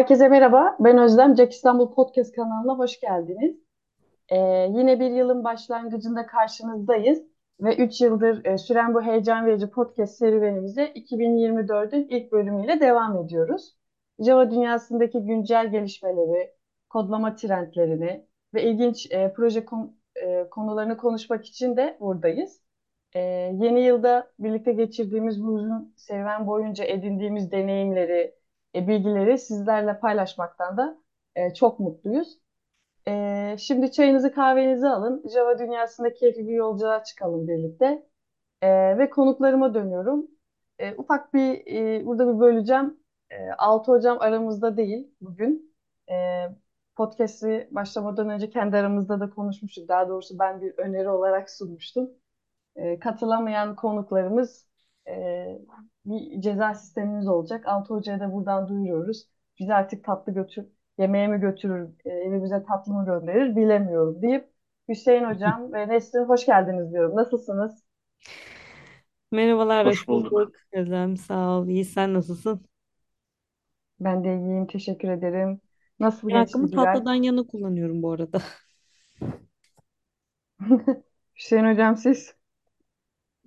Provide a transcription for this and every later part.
Herkese merhaba. Ben Özlem. Jack İstanbul Podcast kanalına hoş geldiniz. Ee, yine bir yılın başlangıcında karşınızdayız ve 3 yıldır e, süren bu heyecan verici podcast serüvenimize 2024'ün ilk bölümüyle devam ediyoruz. Java dünyasındaki güncel gelişmeleri, kodlama trendlerini ve ilginç e, proje kon- e, konularını konuşmak için de buradayız. E, yeni yılda birlikte geçirdiğimiz bu uzun serüven boyunca edindiğimiz deneyimleri, e, bilgileri sizlerle paylaşmaktan da e, çok mutluyuz. E, şimdi çayınızı kahvenizi alın. Java dünyasında keyifli bir yolculuğa çıkalım birlikte. Ve konuklarıma dönüyorum. Ufak bir burada bir böleceğim. E, Altı hocam aramızda değil bugün. E, podcast'i başlamadan önce kendi aramızda da konuşmuştuk. Daha doğrusu ben bir öneri olarak sunmuştum. Katılamayan konuklarımız e, bir ceza sistemimiz olacak. Altı Hoca'ya da buradan duyuruyoruz. Bizi artık tatlı götür, yemeğe mi götürür, e, evimize tatlı mı gönderir bilemiyorum deyip Hüseyin Hocam ve Nesrin hoş geldiniz diyorum. Nasılsınız? Merhabalar, Hoş bulduk. bulduk. Özlem, sağ ol. İyi, sen nasılsın? Ben de iyiyim, teşekkür ederim. Nasıl Ben hakkımı geçti ay? tatlıdan yana kullanıyorum bu arada. Hüseyin Hocam siz?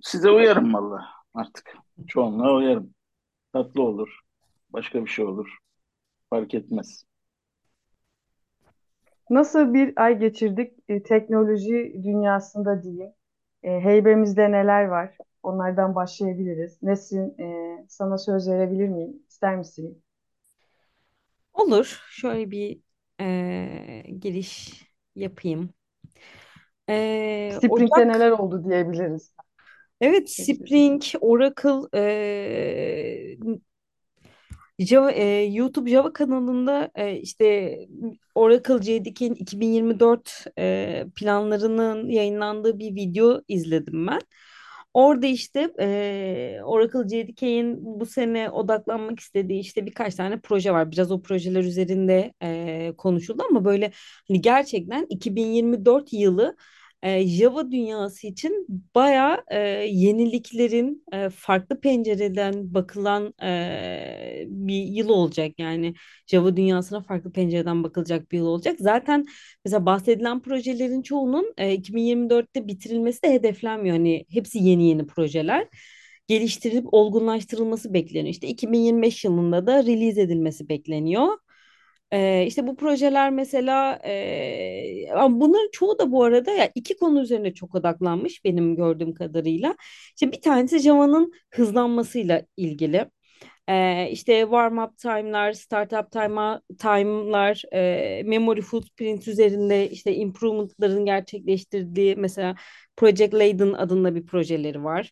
Size uyarım valla artık. Çoğunluğa uyarım. Tatlı olur. Başka bir şey olur. Fark etmez. Nasıl bir ay geçirdik e, teknoloji dünyasında diyeyim. E, heybemizde neler var? Onlardan başlayabiliriz. Nesrin, e, sana söz verebilir miyim? İster misin? Olur, şöyle bir eee, giriş yapayım. Eee, Spring'de Ocak, neler oldu diyebiliriz. Evet. Spring, Oracle, eee, Java, e, YouTube Java kanalında e, işte Oracle JDK'nin 2024 e, planlarının yayınlandığı bir video izledim ben. Orada işte e, Oracle JDK'in bu sene odaklanmak istediği işte birkaç tane proje var. Biraz o projeler üzerinde e, konuşuldu ama böyle hani gerçekten 2024 yılı e, Java dünyası için bayağı e, yeniliklerin e, farklı pencereden bakılan e, bir yıl olacak. Yani Java dünyasına farklı pencereden bakılacak bir yıl olacak. Zaten mesela bahsedilen projelerin çoğunun e, 2024'te bitirilmesi de hedeflenmiyor. Hani hepsi yeni yeni projeler. Geliştirilip olgunlaştırılması bekleniyor. İşte 2025 yılında da release edilmesi bekleniyor. Ee, işte bu projeler mesela e, bunların çoğu da bu arada ya iki konu üzerine çok odaklanmış benim gördüğüm kadarıyla. İşte bir tanesi Java'nın hızlanmasıyla ilgili. Ee, işte warm-up time'lar, startup time time'lar, e, memory footprint üzerinde işte improvement'ların gerçekleştirdiği mesela Project Layden adında bir projeleri var.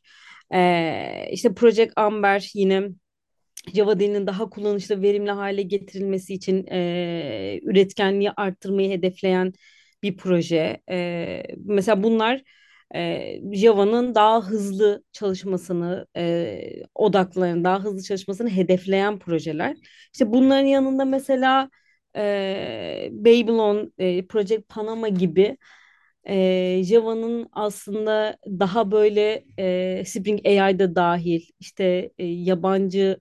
Ee, işte Project Amber yine Java dilinin daha kullanışlı, verimli hale getirilmesi için e, üretkenliği arttırmayı hedefleyen bir proje. E, mesela bunlar e, Java'nın daha hızlı çalışmasını, e, odaklarını, daha hızlı çalışmasını hedefleyen projeler. İşte bunların yanında mesela e, Babylon, e, Project Panama gibi e, Java'nın aslında daha böyle e, Spring AI'da dahil işte e, yabancı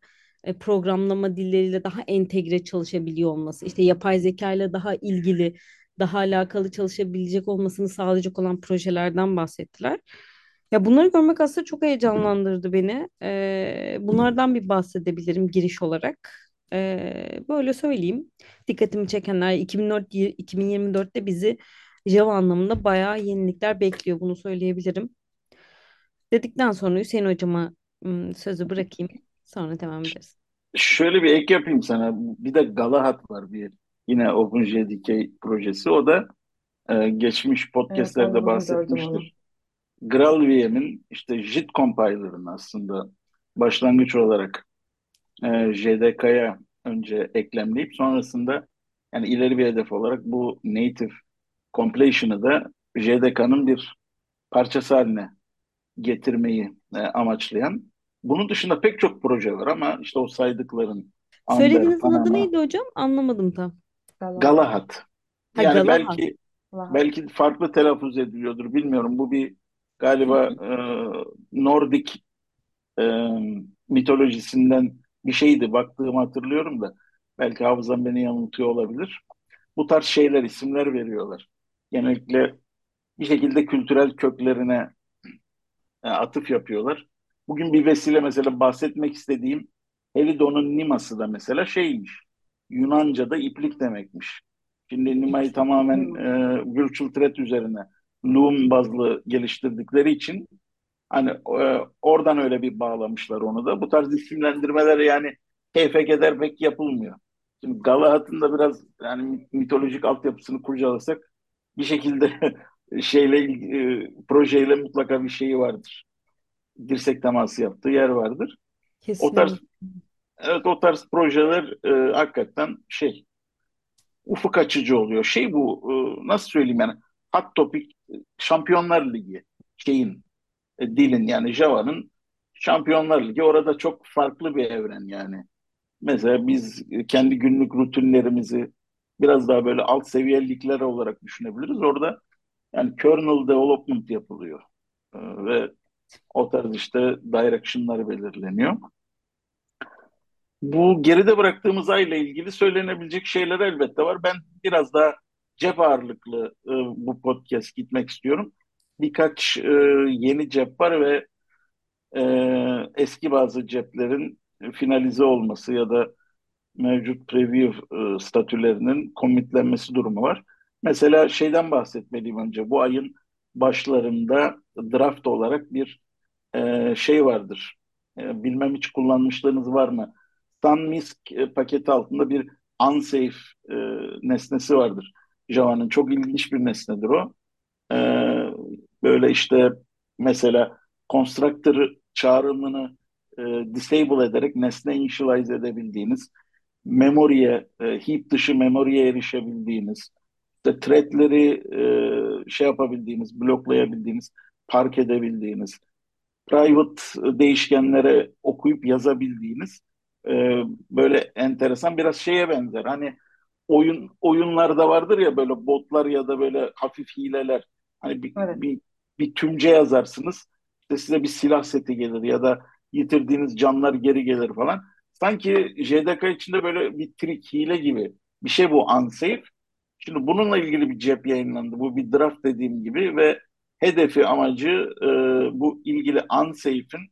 programlama dilleriyle daha entegre çalışabiliyor olması, işte yapay zeka ile daha ilgili, daha alakalı çalışabilecek olmasını sağlayacak olan projelerden bahsettiler. Ya bunları görmek aslında çok heyecanlandırdı beni. E, bunlardan bir bahsedebilirim giriş olarak. E, böyle söyleyeyim. Dikkatimi çekenler 2004, 2024'te bizi Java anlamında bayağı yenilikler bekliyor. Bunu söyleyebilirim. Dedikten sonra Hüseyin hocama sözü bırakayım. Sonra devam ederiz. Şöyle bir ek yapayım sana. Bir de Galahad var bir yine OpenJDK projesi. O da e, geçmiş Evet, podcastlerde onu. bahsetmiştir. GraalVM'in işte JIT compiler'ın aslında başlangıç olarak e, JDK'ya önce eklemleyip sonrasında yani ileri bir hedef olarak bu native completion'ı da JDK'nın bir parçası haline getirmeyi e, amaçlayan. Bunun dışında pek çok proje var ama işte o saydıkların Amber, Söylediğinizin adı Panama, neydi hocam? Anlamadım tam. Galahad. Ha Yani Galahad. belki belki farklı telaffuz ediliyordur bilmiyorum. Bu bir galiba e, Nordik e, mitolojisinden bir şeydi baktığımı hatırlıyorum da Belki hafızam beni yanıltıyor olabilir. Bu tarz şeyler, isimler veriyorlar. Genellikle bir şekilde kültürel köklerine e, atıf yapıyorlar. Bugün bir vesile mesela bahsetmek istediğim Helidon'un Niması da mesela şeymiş. Yunanca'da iplik demekmiş. Şimdi Nima'yı tamamen e, virtual thread üzerine Loom bazlı geliştirdikleri için hani e, oradan öyle bir bağlamışlar onu da. Bu tarz isimlendirmeler yani keyfe keder pek yapılmıyor. Şimdi Galahad'ın da biraz yani mitolojik altyapısını kurcalasak bir şekilde şeyle e, projeyle mutlaka bir şeyi vardır. Dirsek teması yaptığı yer vardır. O tarz Kesinlikle. evet o tarz projeler e, hakikaten şey ufuk açıcı oluyor. Şey bu e, nasıl söyleyeyim yani hot topic e, Şampiyonlar Ligi şeyin e, dilin yani Java'nın Şampiyonlar Ligi orada çok farklı bir evren yani. Mesela biz kendi günlük rutinlerimizi biraz daha böyle alt seviye ligler olarak düşünebiliriz. Orada yani kernel development yapılıyor. Ee, ve o tarz işte direction'lar belirleniyor. Bu geride bıraktığımız ayla ilgili söylenebilecek şeyler elbette var. Ben biraz daha cep ağırlıklı e, bu podcast gitmek istiyorum. Birkaç e, yeni cep var ve e, eski bazı ceplerin finalize olması ya da mevcut preview e, statülerinin commitlenmesi durumu var. Mesela şeyden bahsetmeliyim önce. Bu ayın başlarında draft olarak bir e, şey vardır. E, bilmem hiç kullanmışlığınız var mı? SunMisk e, paketi altında bir unsafe e, nesnesi vardır. Java'nın çok ilginç bir nesnedir o. E, böyle işte mesela constructor çağrımını e, disable ederek nesne initialize edebildiğiniz, memoriye, e, heap dışı memoriye erişebildiğiniz, işte threadleri e, şey yapabildiğiniz, bloklayabildiğiniz, park edebildiğiniz, private değişkenlere okuyup yazabildiğiniz e, böyle enteresan biraz şeye benzer. Hani oyun oyunlarda vardır ya böyle botlar ya da böyle hafif hileler. Hani bir, Evet. bir, bir tümce yazarsınız. İşte size bir silah seti gelir ya da yitirdiğiniz canlar geri gelir falan. Sanki JDK içinde böyle bir trik, hile gibi bir şey bu unsafe. Şimdi bununla ilgili bir cep yayınlandı. Bu bir draft dediğim gibi ve hedefi amacı e, bu ilgili unsafe'in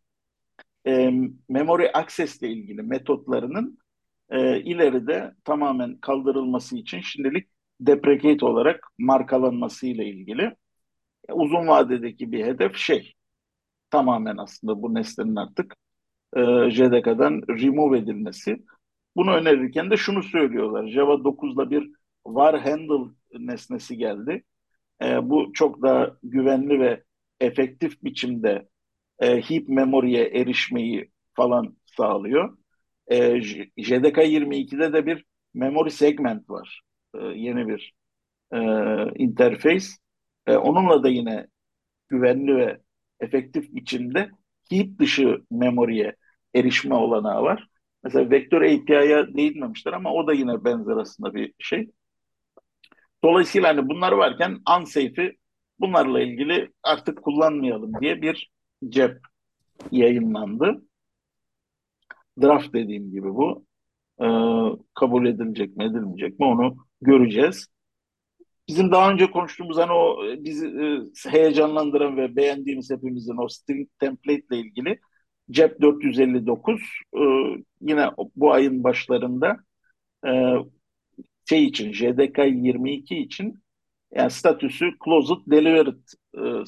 e, memory access ile ilgili metotlarının e, ileride tamamen kaldırılması için şimdilik deprecate olarak markalanması ile ilgili uzun vadedeki bir hedef şey tamamen aslında bu nesnenin artık e, JDK'dan remove edilmesi. Bunu önerirken de şunu söylüyorlar. Java 9'da bir var handle nesnesi geldi. E, bu çok daha güvenli ve efektif biçimde e, heap memory'e erişmeyi falan sağlıyor. E, JDK 22'de de bir memory segment var. E, yeni bir e, interface. E, onunla da yine güvenli ve efektif biçimde heap dışı memoriye erişme olanağı var. Mesela vektör API'ya değinmemişler ama o da yine benzer aslında bir şey. Dolayısıyla hani bunlar varken unsafe'i bunlarla ilgili artık kullanmayalım diye bir cep yayınlandı. Draft dediğim gibi bu. Ee, kabul edilecek mi edilmeyecek mi onu göreceğiz. Bizim daha önce konuştuğumuz hani o bizi e, heyecanlandıran ve beğendiğimiz hepimizin o string template ile ilgili CEP 459 e, yine bu ayın başlarında e, şey için JDK 22 için yani statüsü closed delivered e,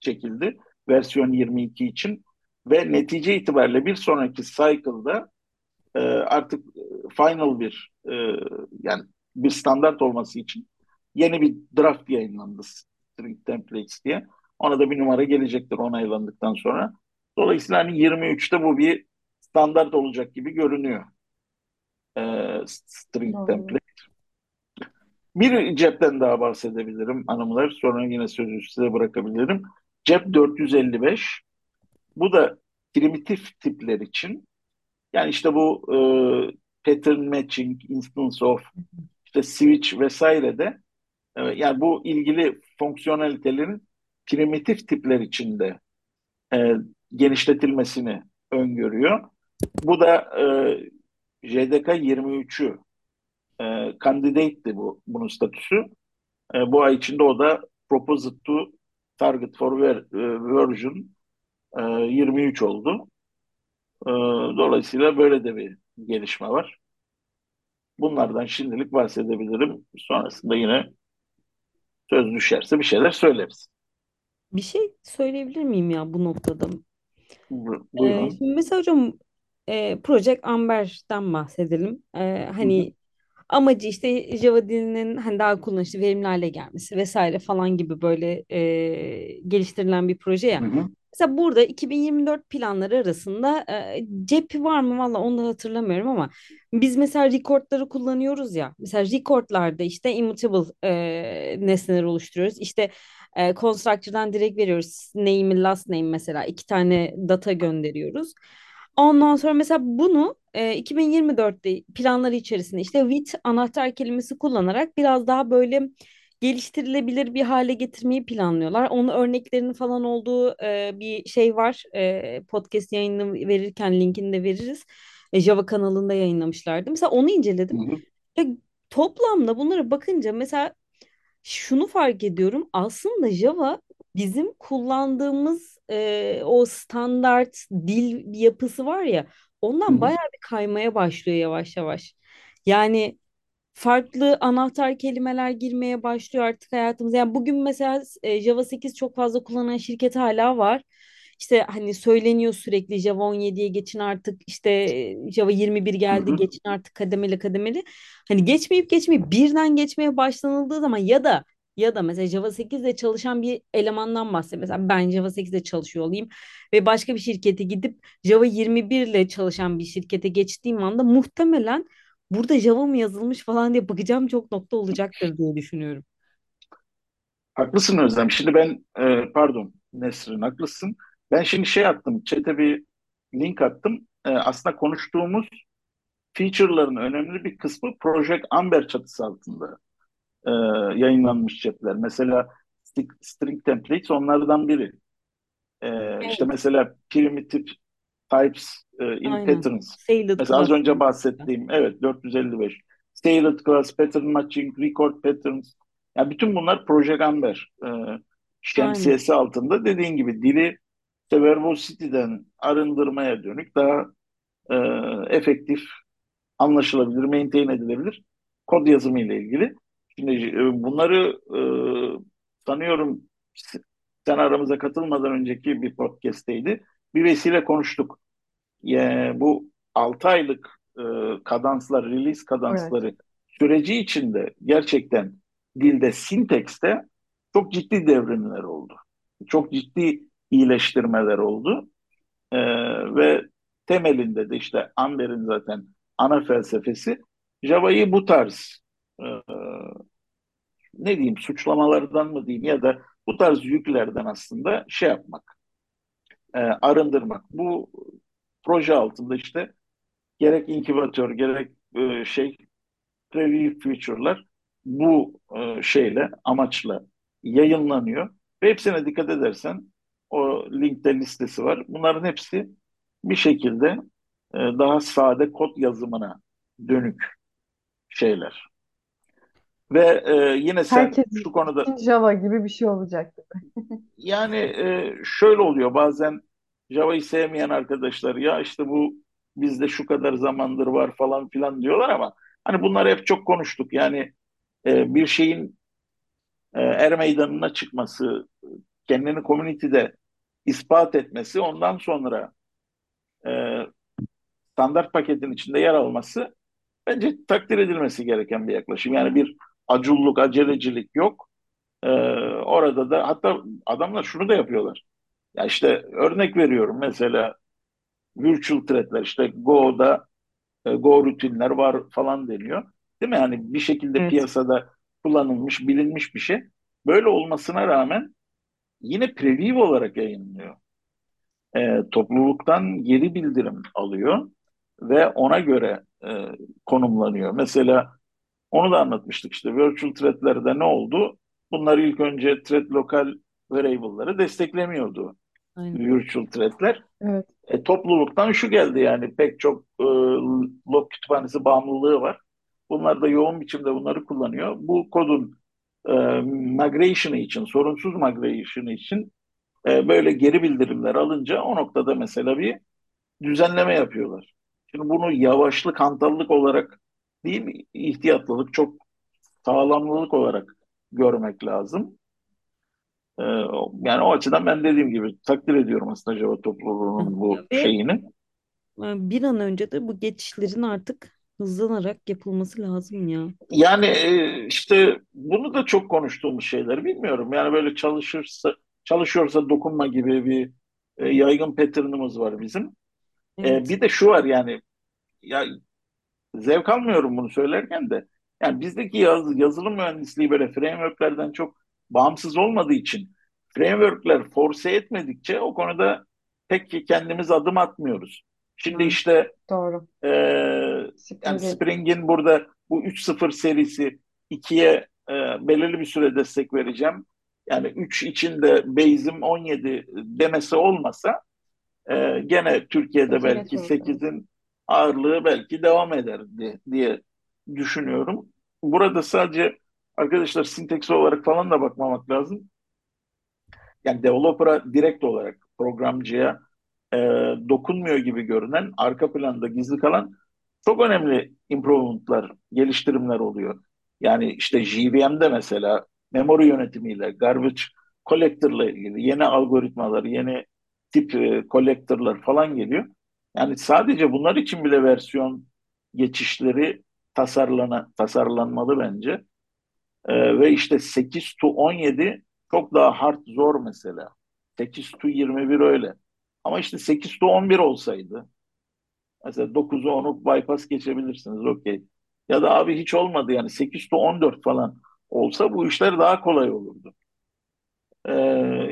çekildi versiyon 22 için ve netice itibariyle bir sonraki cycle'da e, artık final bir e, yani bir standart olması için yeni bir draft yayınlandı string templates diye. Ona da bir numara gelecektir onaylandıktan sonra. Dolayısıyla hani 23'te bu bir standart olacak gibi görünüyor. E, string Doğru. template. Bir cepten daha bahsedebilirim hanımlar. Sonra yine sözü size bırakabilirim. Cep 455. Bu da primitif tipler için. Yani işte bu e, pattern matching, instance of, işte switch vesaire de e, yani bu ilgili fonksiyonelitelerin primitif tipler içinde e, genişletilmesini öngörüyor. Bu da e, JDK 23'ü e, candidate'ti bu bunun statüsü. E, bu ay içinde o da proposed to target for ver, e, version e, 23 oldu. E, dolayısıyla böyle de bir gelişme var. Bunlardan şimdilik bahsedebilirim. Sonrasında yine söz düşerse bir şeyler söyleriz. Bir şey söyleyebilir miyim ya bu noktada? Ee, Buyurun. şimdi mesela hocam e, Project Amber'den bahsedelim. Ee, hı, hani amacı işte Java dilinin hani daha kullanışlı verimli hale gelmesi vesaire falan gibi böyle e, geliştirilen bir proje ya. hı hı, Mesela burada 2024 planları arasında e, cepi var mı valla onu da hatırlamıyorum ama biz mesela recordları kullanıyoruz ya. Mesela recordlarda işte immutable e, nesneler oluşturuyoruz. İşte e, constructor'dan direkt veriyoruz. Name, last name mesela iki tane data gönderiyoruz. Ondan sonra mesela bunu e, 2024'te planları içerisinde işte with anahtar kelimesi kullanarak biraz daha böyle geliştirilebilir bir hale getirmeyi planlıyorlar. Onun örneklerinin falan olduğu e, bir şey var. E, podcast yayını verirken linkini de veririz. E, Java kanalında yayınlamışlardı. Mesela onu hı inceledim. hı, Ya, toplamda bunlara bakınca mesela şunu fark ediyorum. Aslında Java bizim kullandığımız e, o standart dil yapısı var ya hı ondan hı. bayağı bir kaymaya başlıyor yavaş yavaş. Yani farklı anahtar kelimeler girmeye başlıyor artık hayatımıza. Yani bugün mesela e, Java 8 çok fazla kullanan şirket hala var. İşte hani söyleniyor sürekli Java 17'ye geçin artık işte e, Java 21 Hı geldi hı. geçin artık kademeli kademeli. Hani geçmeyip geçmeyip birden geçmeye başlanıldığı zaman ya da ya da mesela Java 8'de çalışan bir elemandan bahsediyorum. Mesela ben Java 8'de çalışıyor olayım ve başka bir şirkete gidip Java 21 ile çalışan bir şirkete geçtiğim anda muhtemelen burada Java mı yazılmış falan diye bakacağım çok nokta olacaktır diye düşünüyorum. Haklısın Özlem. Şimdi ben e, pardon Nesrin haklısın. Ben şimdi şey attım. Chat'e bir link attım. E, aslında konuştuğumuz feature'ların önemli bir kısmı Project Amber çatısı altında e, yayınlanmış chatler. Mesela st- string templates onlardan biri. E, işte Evet, mesela primitive types e, in aynen. patterns. Saled Mesela az önce bahsettiğim evet 455. Scaled class, pattern matching, record patterns. Yani bütün bunlar Project Amber e, Aynen. şemsiyesi altında dediğin gibi dili işte verbosity'den arındırmaya dönük daha e, efektif, anlaşılabilir, maintain edilebilir kod yazımı ile ilgili. Şimdi e, bunları e, sanıyorum sen aramıza katılmadan önceki bir podcast'teydi. Bir vesile konuştuk. Ya, bu 6 aylık e, kadanslar, release Evet. kadansları süreci içinde gerçekten dilde, sintekste çok ciddi devrimler oldu. Çok ciddi iyileştirmeler oldu. E, ve temelinde de işte Amber'in zaten ana felsefesi Java'yı bu tarz e, ne diyeyim suçlamalardan mı diyeyim ya da bu tarz yüklerden aslında şey yapmak, e, arındırmak. Bu proje altında işte gerek inkubatör gerek e, şey preview feature'lar bu e, şeyle amaçla yayınlanıyor. Ve hepsine dikkat edersen o linkte listesi var. Bunların hepsi bir şekilde e, daha sade kod yazımına dönük şeyler. Ve e, yine sen Herkes şu konuda Java gibi bir şey olacak. yani e, şöyle oluyor bazen Java'yı sevmeyen arkadaşlar ya işte bu bizde şu kadar zamandır var falan filan diyorlar ama hani bunları hep çok konuştuk. Yani e, bir şeyin e, er meydanına çıkması, kendini community'de ispat etmesi, ondan sonra e, standart paketin içinde yer alması bence takdir edilmesi gereken bir yaklaşım. Yani bir aculluk, acelecilik yok. E, orada da hatta adamlar şunu da yapıyorlar. Ya işte örnek veriyorum mesela virtual threadler işte Go'da e, Go rutinler var falan deniyor. Değil mi? Yani bir şekilde Evet. piyasada kullanılmış, bilinmiş bir şey. Böyle olmasına rağmen yine preview olarak yayınlıyor. E, topluluktan geri bildirim alıyor ve ona göre e, konumlanıyor. Mesela onu da anlatmıştık işte virtual threadlerde ne oldu? Bunlar ilk önce thread lokal variable'ları desteklemiyordu Aynen. virtual threadler. Evet. E, topluluktan şu geldi yani pek çok e, log kütüphanesi bağımlılığı var. Bunlar da yoğun biçimde bunları kullanıyor. Bu kodun e, migration'ı için, sorunsuz migration'ı için e, böyle geri bildirimler alınca o noktada mesela bir düzenleme yapıyorlar. Şimdi bunu yavaşlık, hantallık olarak değil, ihtiyatlılık, çok sağlamlılık olarak görmek lazım. Ee, yani o açıdan ben dediğim gibi takdir ediyorum aslında Java topluluğunun bu Ve şeyini. e, bir an önce de bu geçişlerin artık hızlanarak yapılması lazım ya. Yani e, işte bunu da çok konuştuğumuz şeyler bilmiyorum. Yani böyle çalışırsa çalışıyorsa dokunma gibi bir e, yaygın pattern'ımız var bizim. Evet. bir de şu var yani ya zevk almıyorum bunu söylerken de. Yani bizdeki yaz, yazılım mühendisliği böyle frameworklerden çok bağımsız olmadığı için frameworkler force etmedikçe o konuda pek ki kendimiz adım atmıyoruz. Şimdi Hı, işte doğru. e, yani Spring'in burada bu 3.0 serisi 2'ye e, belirli bir süre destek vereceğim. Yani 3 içinde base'im 17 demesi olmasa e, gene Türkiye'de 8'e belki geçiyoruz. Evet. 8'in ağırlığı belki devam eder diye, düşünüyorum. Burada sadece arkadaşlar sinteks olarak falan da bakmamak lazım. Yani developer'a direkt olarak programcıya e, dokunmuyor gibi görünen arka planda gizli kalan çok önemli improvement'lar, geliştirimler oluyor. Yani işte JVM'de mesela memory yönetimiyle, garbage collector'la ilgili yeni algoritmalar, yeni tip e, collector'lar falan geliyor. Yani sadece bunlar için bile versiyon geçişleri tasarlana, tasarlanmalı bence. E, ve işte 8 to 17 çok daha hard zor mesela. 8 to 21 öyle. Ama işte 8 to 11 olsaydı Mesela 9'u 10'u bypass geçebilirsiniz okey. Ya da abi hiç olmadı yani 8 to 14 falan olsa bu işler daha kolay olurdu. Ee,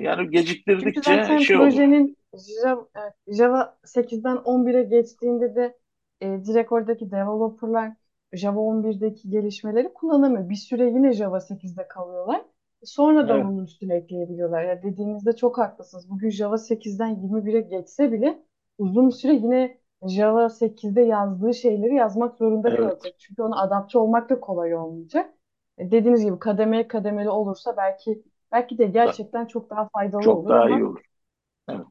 yani geciktirdikçe şey olur. projenin Java, evet, Java 8'den 11'e geçtiğinde de e, direkt oradaki developerlar Java 11'deki gelişmeleri kullanamıyor. Bir süre yine Java 8'de kalıyorlar. Sonradan Evet, onun üstüne ekleyebiliyorlar. Ya dediğinizde çok haklısınız. Bugün Java 8'den 21'e geçse bile uzun süre yine Java 8'de yazdığı şeyleri yazmak zorunda evet. kalacak. Çünkü ona adapte olmak da kolay olmayacak. E, dediğiniz gibi kademeli kademeli olursa belki belki de gerçekten çok daha faydalı çok olur daha iyi ama olur. Evet.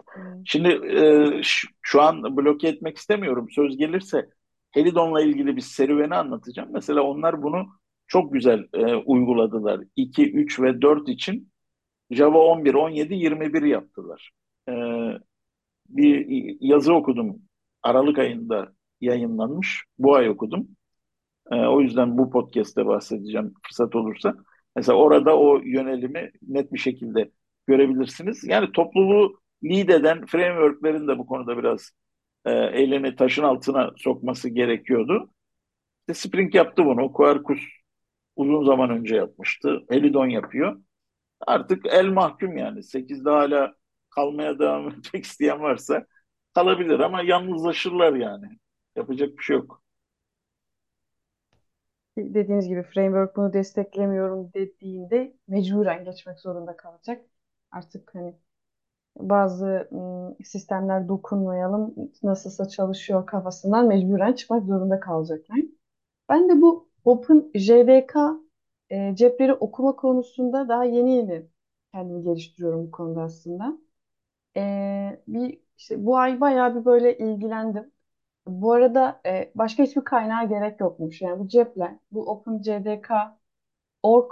Şimdi e, şu an bloke etmek istemiyorum. Söz gelirse Helidon'la ilgili bir serüveni anlatacağım. Mesela onlar bunu çok güzel e, uyguladılar. 2, 3 ve 4 için Java 11, 17, 21 yaptılar. E, bir yazı okudum. Aralık ayında yayınlanmış. Bu ay okudum. E, o yüzden bu podcast'te bahsedeceğim fırsat olursa. Mesela orada o yönelimi net bir şekilde görebilirsiniz. Yani topluluğu lead framework'lerin de bu konuda biraz e, elini taşın altına sokması gerekiyordu. İşte Spring yaptı bunu. Quarkus uzun zaman önce yapmıştı. Helidon yapıyor. Artık el mahkum yani. 8'de hala kalmaya devam etmek isteyen varsa kalabilir ama yalnızlaşırlar yani. Yapacak bir şey yok. Dediğiniz gibi framework bunu desteklemiyorum dediğinde mecburen geçmek zorunda kalacak. Artık hani bazı sistemler dokunmayalım nasılsa çalışıyor kafasından mecburen çıkmak zorunda kalacaklar. Ben de bu OpenJDK e, cepleri okuma konusunda daha yeni yeni kendimi geliştiriyorum bu konuda aslında. E, bir işte bu ay bayağı bir böyle ilgilendim. Bu arada e, başka hiçbir kaynağa gerek yokmuş. Yani bu cepler, bu OpenJDK.org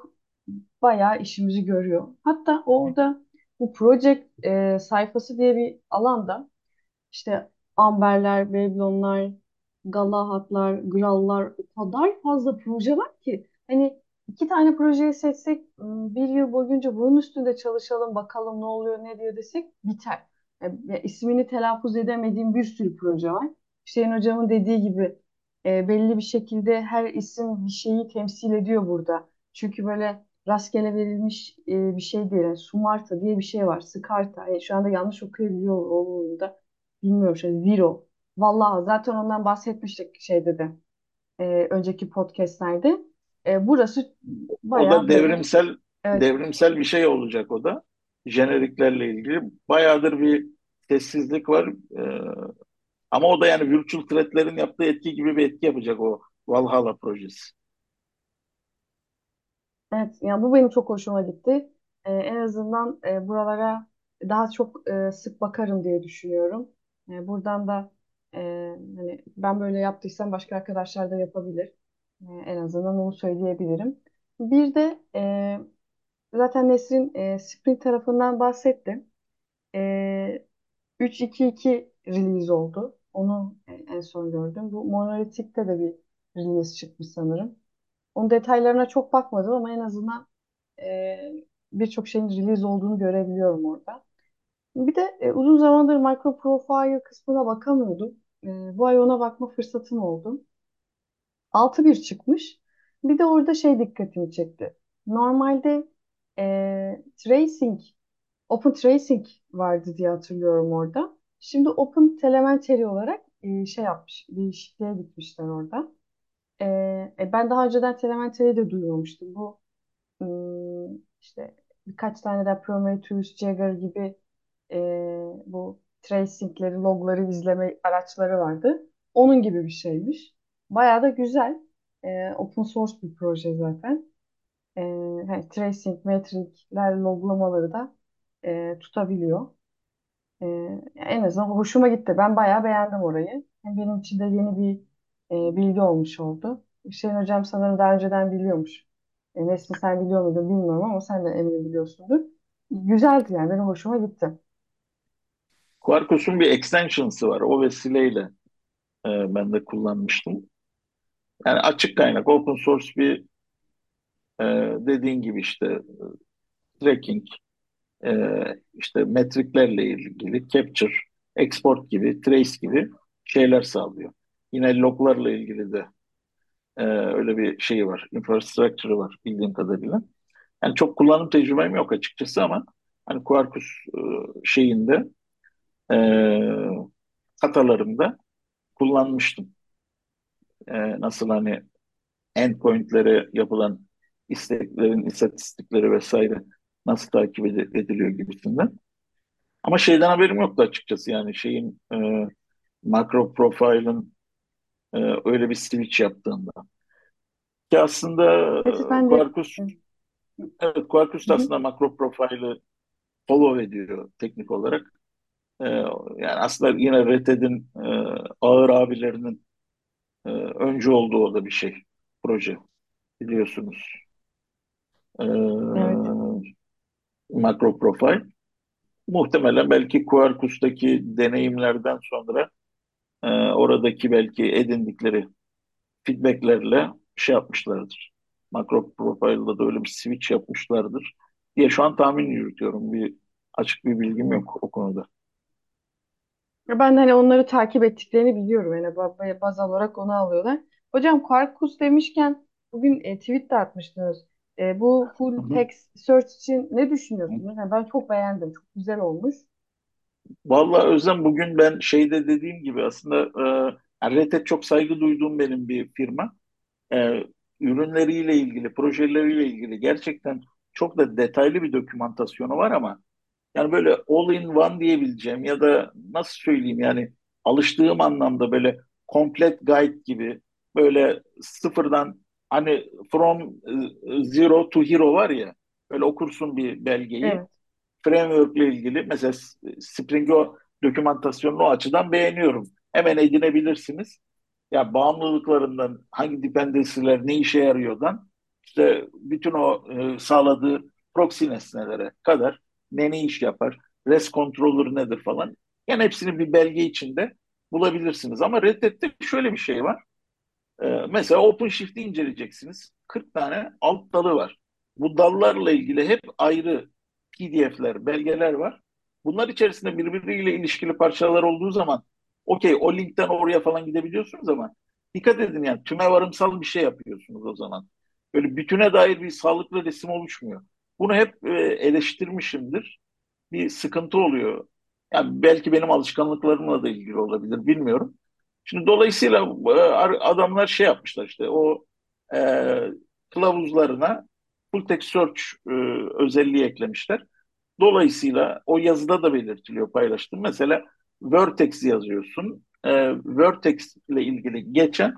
bayağı işimizi görüyor. Hatta orada bu project e, sayfası diye bir alanda işte amberler, Babylonlar, Galahatlar, Grallar o kadar fazla proje var ki hani iki tane projeyi seçsek ım, bir yıl boyunca bunun üstünde çalışalım bakalım ne oluyor ne diyor desek biter. E, ya ismini telaffuz edemediğim bir sürü proje var. Hüseyin hocamın dediği gibi e, belli bir şekilde her isim bir şeyi temsil ediyor burada. Çünkü böyle rastgele verilmiş e, bir şey değil. Yani Sumarta diye bir şey var. Skarta. E, şu anda yanlış okuyabiliyor olduğunu da bilmiyorum. Şey, Zero. Vallahi zaten ondan bahsetmiştik şeyde de. e, önceki podcastlerde. E, burası O da bayağı böyle devrimsel evet devrimsel bir şey olacak o da. Jeneriklerle ilgili. Bayağıdır bir sessizlik var. Ee, ama o da yani virtual thread'lerin yaptığı etki gibi bir etki yapacak o Valhalla projesi. Evet, yani bu benim çok hoşuma gitti. Ee, en azından e, buralara daha çok e, sık bakarım diye düşünüyorum. E, buradan da e, hani ben böyle yaptıysam başka arkadaşlar da yapabilir. E, en azından onu söyleyebilirim. Bir de e, zaten Nesrin e, Spring tarafından bahsetti. E, 3.2.2 release oldu. Onu e, en son gördüm. Bu Monolithic'te de bir release çıkmış sanırım. Onun detaylarına çok bakmadım ama en azından e, birçok şeyin release olduğunu görebiliyorum orada. Bir de e, uzun zamandır micro profile kısmına bakamıyordum. E, bu ay ona bakma fırsatım oldu. 6.1 çıkmış. Bir de orada şey dikkatimi çekti. Normalde e, tracing, open tracing vardı diye hatırlıyorum orada. Şimdi open telemetry olarak e, şey yapmış, değişikliğe gitmişler orada. E, e, ben daha önceden telemetri de duymamıştım. Bu Hmm, işte birkaç tane de Prometheus, Jagger gibi e, bu tracing'leri, logları izleme araçları vardı. Onun gibi bir şeymiş. Bayağı da güzel. E, open source bir proje zaten. E, hani tracing, metrikler, loglamaları da e, tutabiliyor. E, en azından hoşuma gitti. Ben bayağı beğendim orayı. Benim için de yeni bir e, bilgi olmuş oldu. Hüseyin Hocam sanırım daha önceden biliyormuş. E, Nesli sen biliyor muydun bilmiyorum ama sen de eminim biliyorsundur. Güzeldi yani benim hoşuma gitti. Quarkus'un bir extension'sı var. O vesileyle e, ben de kullanmıştım. Yani açık kaynak, open source bir e, dediğin gibi işte tracking, e, işte metriklerle ilgili capture, export gibi, trace gibi şeyler sağlıyor. Yine loglarla ilgili de e, öyle bir şey var, infrastructure var bildiğim kadarıyla. Yani çok kullanım tecrübem yok açıkçası ama hani Quarkus e, şeyinde e, hatalarımda kullanmıştım. E, nasıl hani endpointlere yapılan isteklerin istatistikleri vesaire nasıl takip ediliyor gibisinden. Ama şeyden haberim yoktu açıkçası yani şeyin e, makro profile'ın e, öyle bir switch yaptığında. Ki aslında Evet e, ben de Quarkus evet Quarkus da aslında makro profile'ı follow ediyor teknik olarak. E, yani aslında yine Red Hat'in e, ağır abilerinin e, öncü olduğu o da bir şey proje biliyorsunuz. E, evet. makro profile. Muhtemelen belki Quarkus'taki deneyimlerden sonra e, oradaki belki edindikleri feedbacklerle şey yapmışlardır. Makro Profile'da da öyle bir switch yapmışlardır diye şu an tahmin yürütüyorum. Bir açık bir bilgim yok o konuda. Ben hani onları takip ettiklerini biliyorum. Yani ba- baz olarak onu alıyorlar. Hocam Quarkus demişken bugün e, tweet de atmıştınız. E, bu full text search için ne düşünüyorsunuz? Yani ben çok beğendim. Çok güzel olmuş. Vallahi Özlem bugün ben şeyde dediğim gibi aslında e, yani Red Hat çok saygı duyduğum benim bir firma. E, ürünleriyle ilgili, projeleriyle ilgili gerçekten çok da detaylı bir dokümantasyonu var ama Yani böyle all in one diyebileceğim ya da nasıl söyleyeyim yani alıştığım anlamda böyle complete guide gibi böyle sıfırdan hani from e, zero to hero var ya böyle okursun bir belgeyi Evet. Framework ile ilgili mesela Spring o dokümantasyonunu o açıdan beğeniyorum. Hemen edinebilirsiniz. Ya bağımlılıklarından hangi dependency'ler ne işe yarıyordan işte bütün o e, sağladığı proxy nesnelere kadar ne ne iş yapar, REST controller nedir falan. Yani hepsini bir belge içinde bulabilirsiniz. Ama Red Hat'te şöyle bir şey var. Ee, mesela OpenShift'i inceleyeceksiniz. 40 tane alt dalı var. Bu dallarla ilgili hep ayrı PDF'ler, belgeler var. Bunlar içerisinde birbiriyle ilişkili parçalar olduğu zaman okey o linkten oraya falan gidebiliyorsunuz ama dikkat edin yani tümevarımsal bir şey yapıyorsunuz o zaman. Böyle bütüne dair bir sağlıklı resim oluşmuyor. Bunu hep e, eleştirmişimdir. Bir sıkıntı oluyor. Yani belki benim alışkanlıklarımla da ilgili olabilir bilmiyorum. Şimdi dolayısıyla e, adamlar şey yapmışlar işte o e, kılavuzlarına full text search e, özelliği eklemişler. Dolayısıyla o yazıda da belirtiliyor paylaştım. Mesela Vertex yazıyorsun. E, Vertex ile ilgili geçen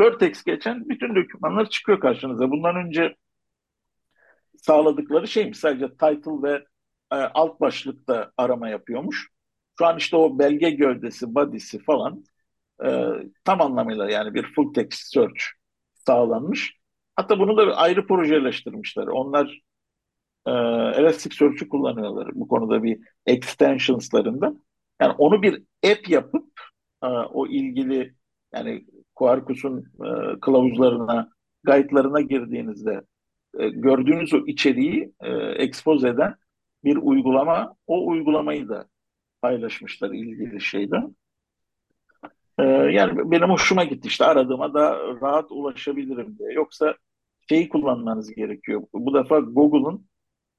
Vertex geçen bütün dokümanlar çıkıyor karşınıza. Bundan önce sağladıkları şeymiş. Sadece title ve e, alt başlıkta arama yapıyormuş. Şu an işte o belge gövdesi, body'si falan e, tam anlamıyla yani bir full text search sağlanmış. Hatta bunu da ayrı projeleştirmişler. Onlar e, Elasticsearch'ü kullanıyorlar bu konuda bir extensionslarında. Yani onu bir app yapıp e, o ilgili yani Quarkus'un e, kılavuzlarına, guide'larına girdiğinizde e, gördüğünüz o içeriği e, expose eden bir uygulama. O uygulamayı da paylaşmışlar ilgili şeyde. E, yani benim hoşuma gitti işte aradığıma da rahat ulaşabilirim diye. Yoksa şeyi kullanmanız gerekiyor. Bu defa Google'un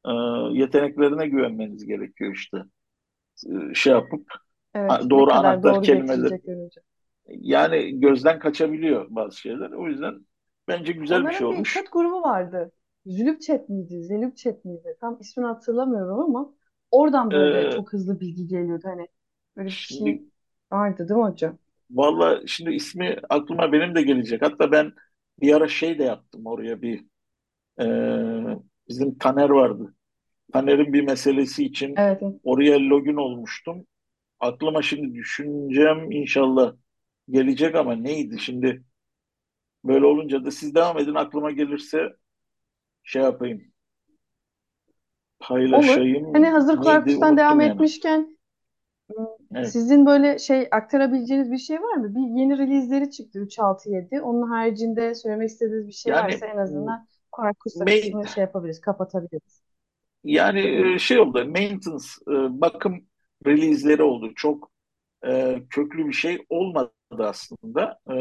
e, yeteneklerine güvenmeniz gerekiyor işte. E, şey yapıp Evet, doğru anahtar doğru kelimeleri yani gözden kaçabiliyor bazı şeyler. O yüzden bence güzel bir şey Onların bir olmuş. chat grubu vardı. Zülüp chat miydi? Zelüp chat miydi? Tam ismini hatırlamıyorum ama oradan böyle Ee, çok hızlı bilgi geliyordu. Hani böyle bir şimdi şey vardı değil mi hocam? valla şimdi ismi aklıma benim de gelecek. Hatta ben bir ara şey de yaptım oraya bir e, bizim Taner vardı. Taner'in bir meselesi için Evet, evet. oraya login olmuştum. Aklıma şimdi düşüneceğim inşallah gelecek ama neydi şimdi böyle olunca da siz devam edin aklıma gelirse şey yapayım Olur. Hani paylaşayım hazır neydi Quarkus'tan devam unuttum yani. etmişken Evet. sizin böyle şey aktarabileceğiniz bir şey var mı? Bir yeni release'leri çıktı 3.6.7. Onun haricinde söylemek istediğiniz bir şey varsa Yani en azından Quarkus'ta main, şey yapabiliriz, kapatabiliriz. yani e, şey oldu maintenance e, bakım release'leri oldu. Çok e, köklü bir şey olmadı aslında e,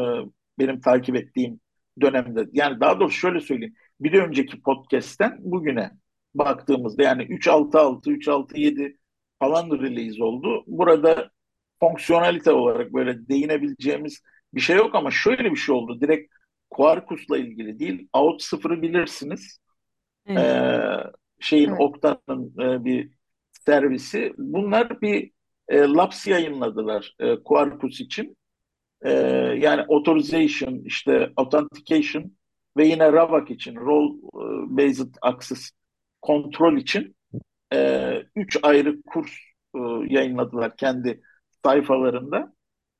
benim takip ettiğim dönemde. Yani daha doğrusu şöyle söyleyeyim. Bir önceki podcast'ten bugüne baktığımızda yani 3.6.6, 3.6.7 falan release oldu. Burada fonksiyonelite olarak böyle değinebileceğimiz bir şey yok ama şöyle bir şey oldu. Direkt Quarkus'la ilgili değil. Out sıfırı bilirsiniz. Evet. Ee, şeyin Evet. Okta'nın e, bir servisi. Bunlar bir e, labs yayınladılar e, Quarkus için. E, yani authorization, işte authentication ve yine RAVAC için, role e, based access kontrol için e, üç ayrı kurs e, yayınladılar kendi sayfalarında.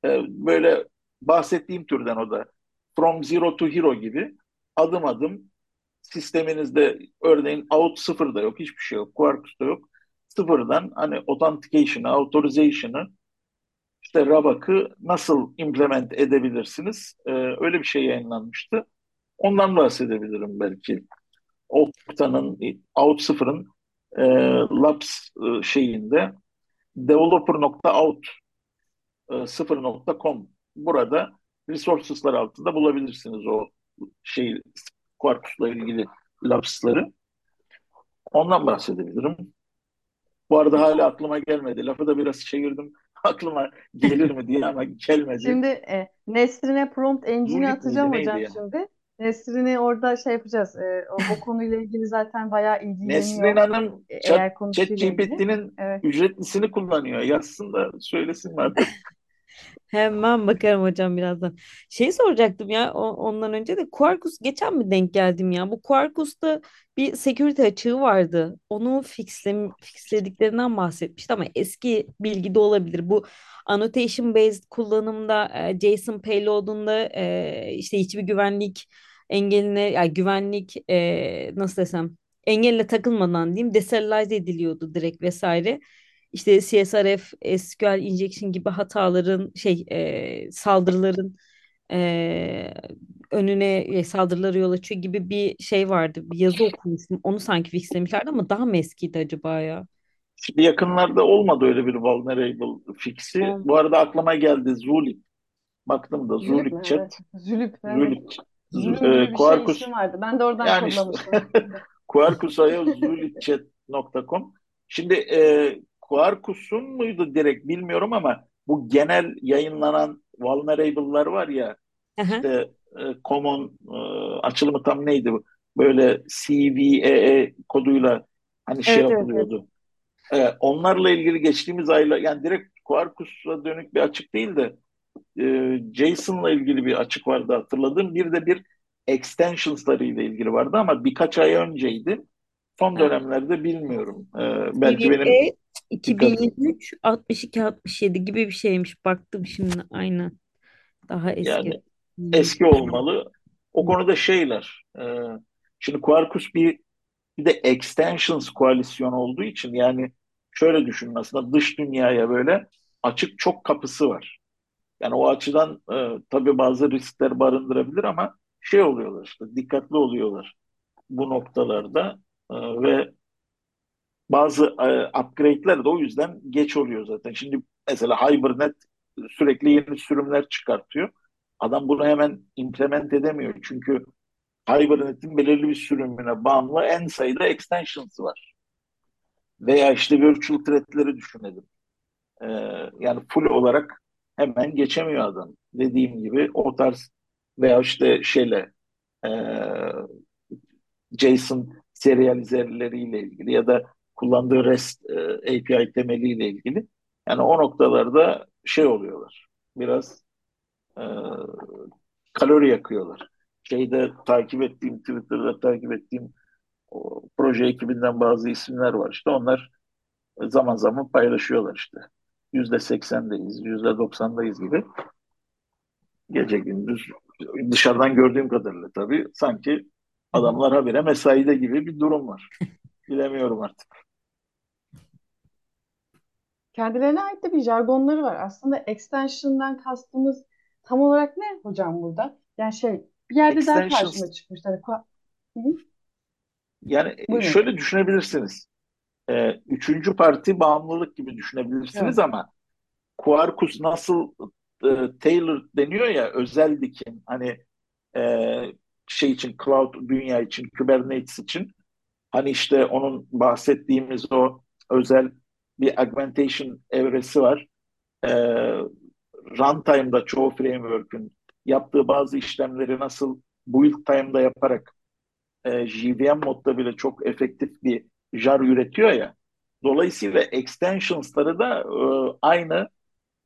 E, böyle bahsettiğim türden o da From Zero to Hero gibi adım adım sisteminizde örneğin out sıfır da yok, hiçbir şey yok, Quarkus'ta yok. Sıfırdan hani authentication'ı, authorization'ı, işte RABAC'ı nasıl implement edebilirsiniz? E, öyle bir şey yayınlanmıştı. Ondan bahsedebilirim belki. Okta'nın, Out sıfırın e, Labs e, şeyinde developer.out e, 0.com burada resources'lar altında bulabilirsiniz o şey Quarkus'la ilgili Labs'ları. Ondan bahsedebilirim. Bu arada hala aklıma gelmedi. Lafı da biraz çevirdim. Aklıma gelir mi diye ama gelmedi. Şimdi e, Nesrin'e prompt miydi atacağım hocam ya? şimdi. Nesrin'i orada şey yapacağız. E, o, o konuyla ilgili zaten bayağı Nesrin ilgileniyor. Hanım E. ChatGPT'nin Evet. ücretlisini kullanıyor. Yazsın da söylesin artık. Hemen bakarım hocam birazdan. Şey soracaktım ya o- ondan önce de Quarkus geçen mi denk geldim ya? Bu Quarkus'ta bir security açığı vardı. Onu fixle, fixlediklerinden bahsetmişti ama eski bilgi de olabilir. Bu annotation based kullanımda e, JSON payload'unda e, işte hiçbir güvenlik engeline yani güvenlik e, nasıl desem engelle takılmadan diyeyim deserialize ediliyordu direkt vesaire işte CSRF, SQL injection gibi hataların şey e, saldırıların e, önüne e, saldırılara yol açıyor gibi bir şey vardı. Bir yazı okumuştum. Onu sanki fixlemişlerdi ama daha mı eskiydi acaba ya? Şimdi yakınlarda olmadı öyle bir vulnerable fix'i. Oldu. Bu arada aklıma geldi Zulit. Baktım da Zülüp Zulit mü? Chat. Evet. Zülüp. Evet. Zulit. E, şey Quarkus ismi vardı. Ben de oradan yani işte kodlamıştım. Quarkus.io zulitchat.com. Şimdi e, Quarkus'un muydu direkt bilmiyorum ama bu genel yayınlanan vulnerable'lar var ya işte e, common e, açılımı tam neydi bu? Böyle CVEE koduyla hani şey Evet evet evet. yapılıyordu. E, onlarla ilgili geçtiğimiz ayla yani direkt Quarkus'a dönük bir açık değil de e, JSON'la ilgili bir açık vardı hatırladığım. Bir de bir extensions'ları ile ilgili vardı ama birkaç ay önceydi. son dönemlerde bilmiyorum. Ee, belki benim TVP dikkat 2023 62-67 gibi bir şeymiş. Baktım şimdi aynen. Daha eski. yani eski olmalı. O konuda şeyler. e, şimdi Quarkus bir bir de extensions koalisyonu olduğu için yani şöyle düşünün aslında dış dünyaya böyle açık çok kapısı var. Yani o açıdan e, tabii bazı riskler barındırabilir ama şey oluyorlar işte dikkatli oluyorlar bu noktalarda E, ve bazı e, upgrade'ler de o yüzden geç oluyor zaten. Şimdi mesela Hibernate sürekli yeni sürümler çıkartıyor. Adam bunu hemen implement edemiyor. Çünkü Hibernate'in belirli bir sürümüne bağımlı en sayıda extensions'ı var. Veya işte virtual thread'leri düşünelim. Ee, yani full olarak hemen geçemiyor adam. Dediğim gibi o tarz veya işte şeyle e, JSON serializörleriyle ilgili ya da kullandığı REST e, API temeliyle ilgili. Yani o noktalarda şey oluyorlar. Biraz e, kalori yakıyorlar. Şeyde takip ettiğim, Twitter'da takip ettiğim o proje ekibinden bazı isimler var. İşte onlar zaman zaman paylaşıyorlar işte. Yüzde seksendeyiz, yüzde doksandayız gibi. Gece gündüz dışarıdan gördüğüm kadarıyla tabii sanki adamlar habire mesaide gibi bir durum var. Bilemiyorum artık. Kendilerine ait de bir jargonları var. Aslında extension'dan kastımız tam olarak ne hocam burada? Yani şey bir yerde daha Extensions karşıma çıkmıştı. Hani, kua- Hı hı. yani Buyurun. şöyle düşünebilirsiniz. Ee, üçüncü parti bağımlılık gibi düşünebilirsiniz Evet. ama Quarkus nasıl e, tailored deniyor ya özel dikim hani e, şey için cloud dünya için Kubernetes için hani işte onun bahsettiğimiz o özel bir augmentation evresi var. E, runtime'da çoğu framework'ün yaptığı bazı işlemleri nasıl build time'da yaparak e, JVM modda bile çok efektif bir jar üretiyor ya. Dolayısıyla extensions'ları da e, aynı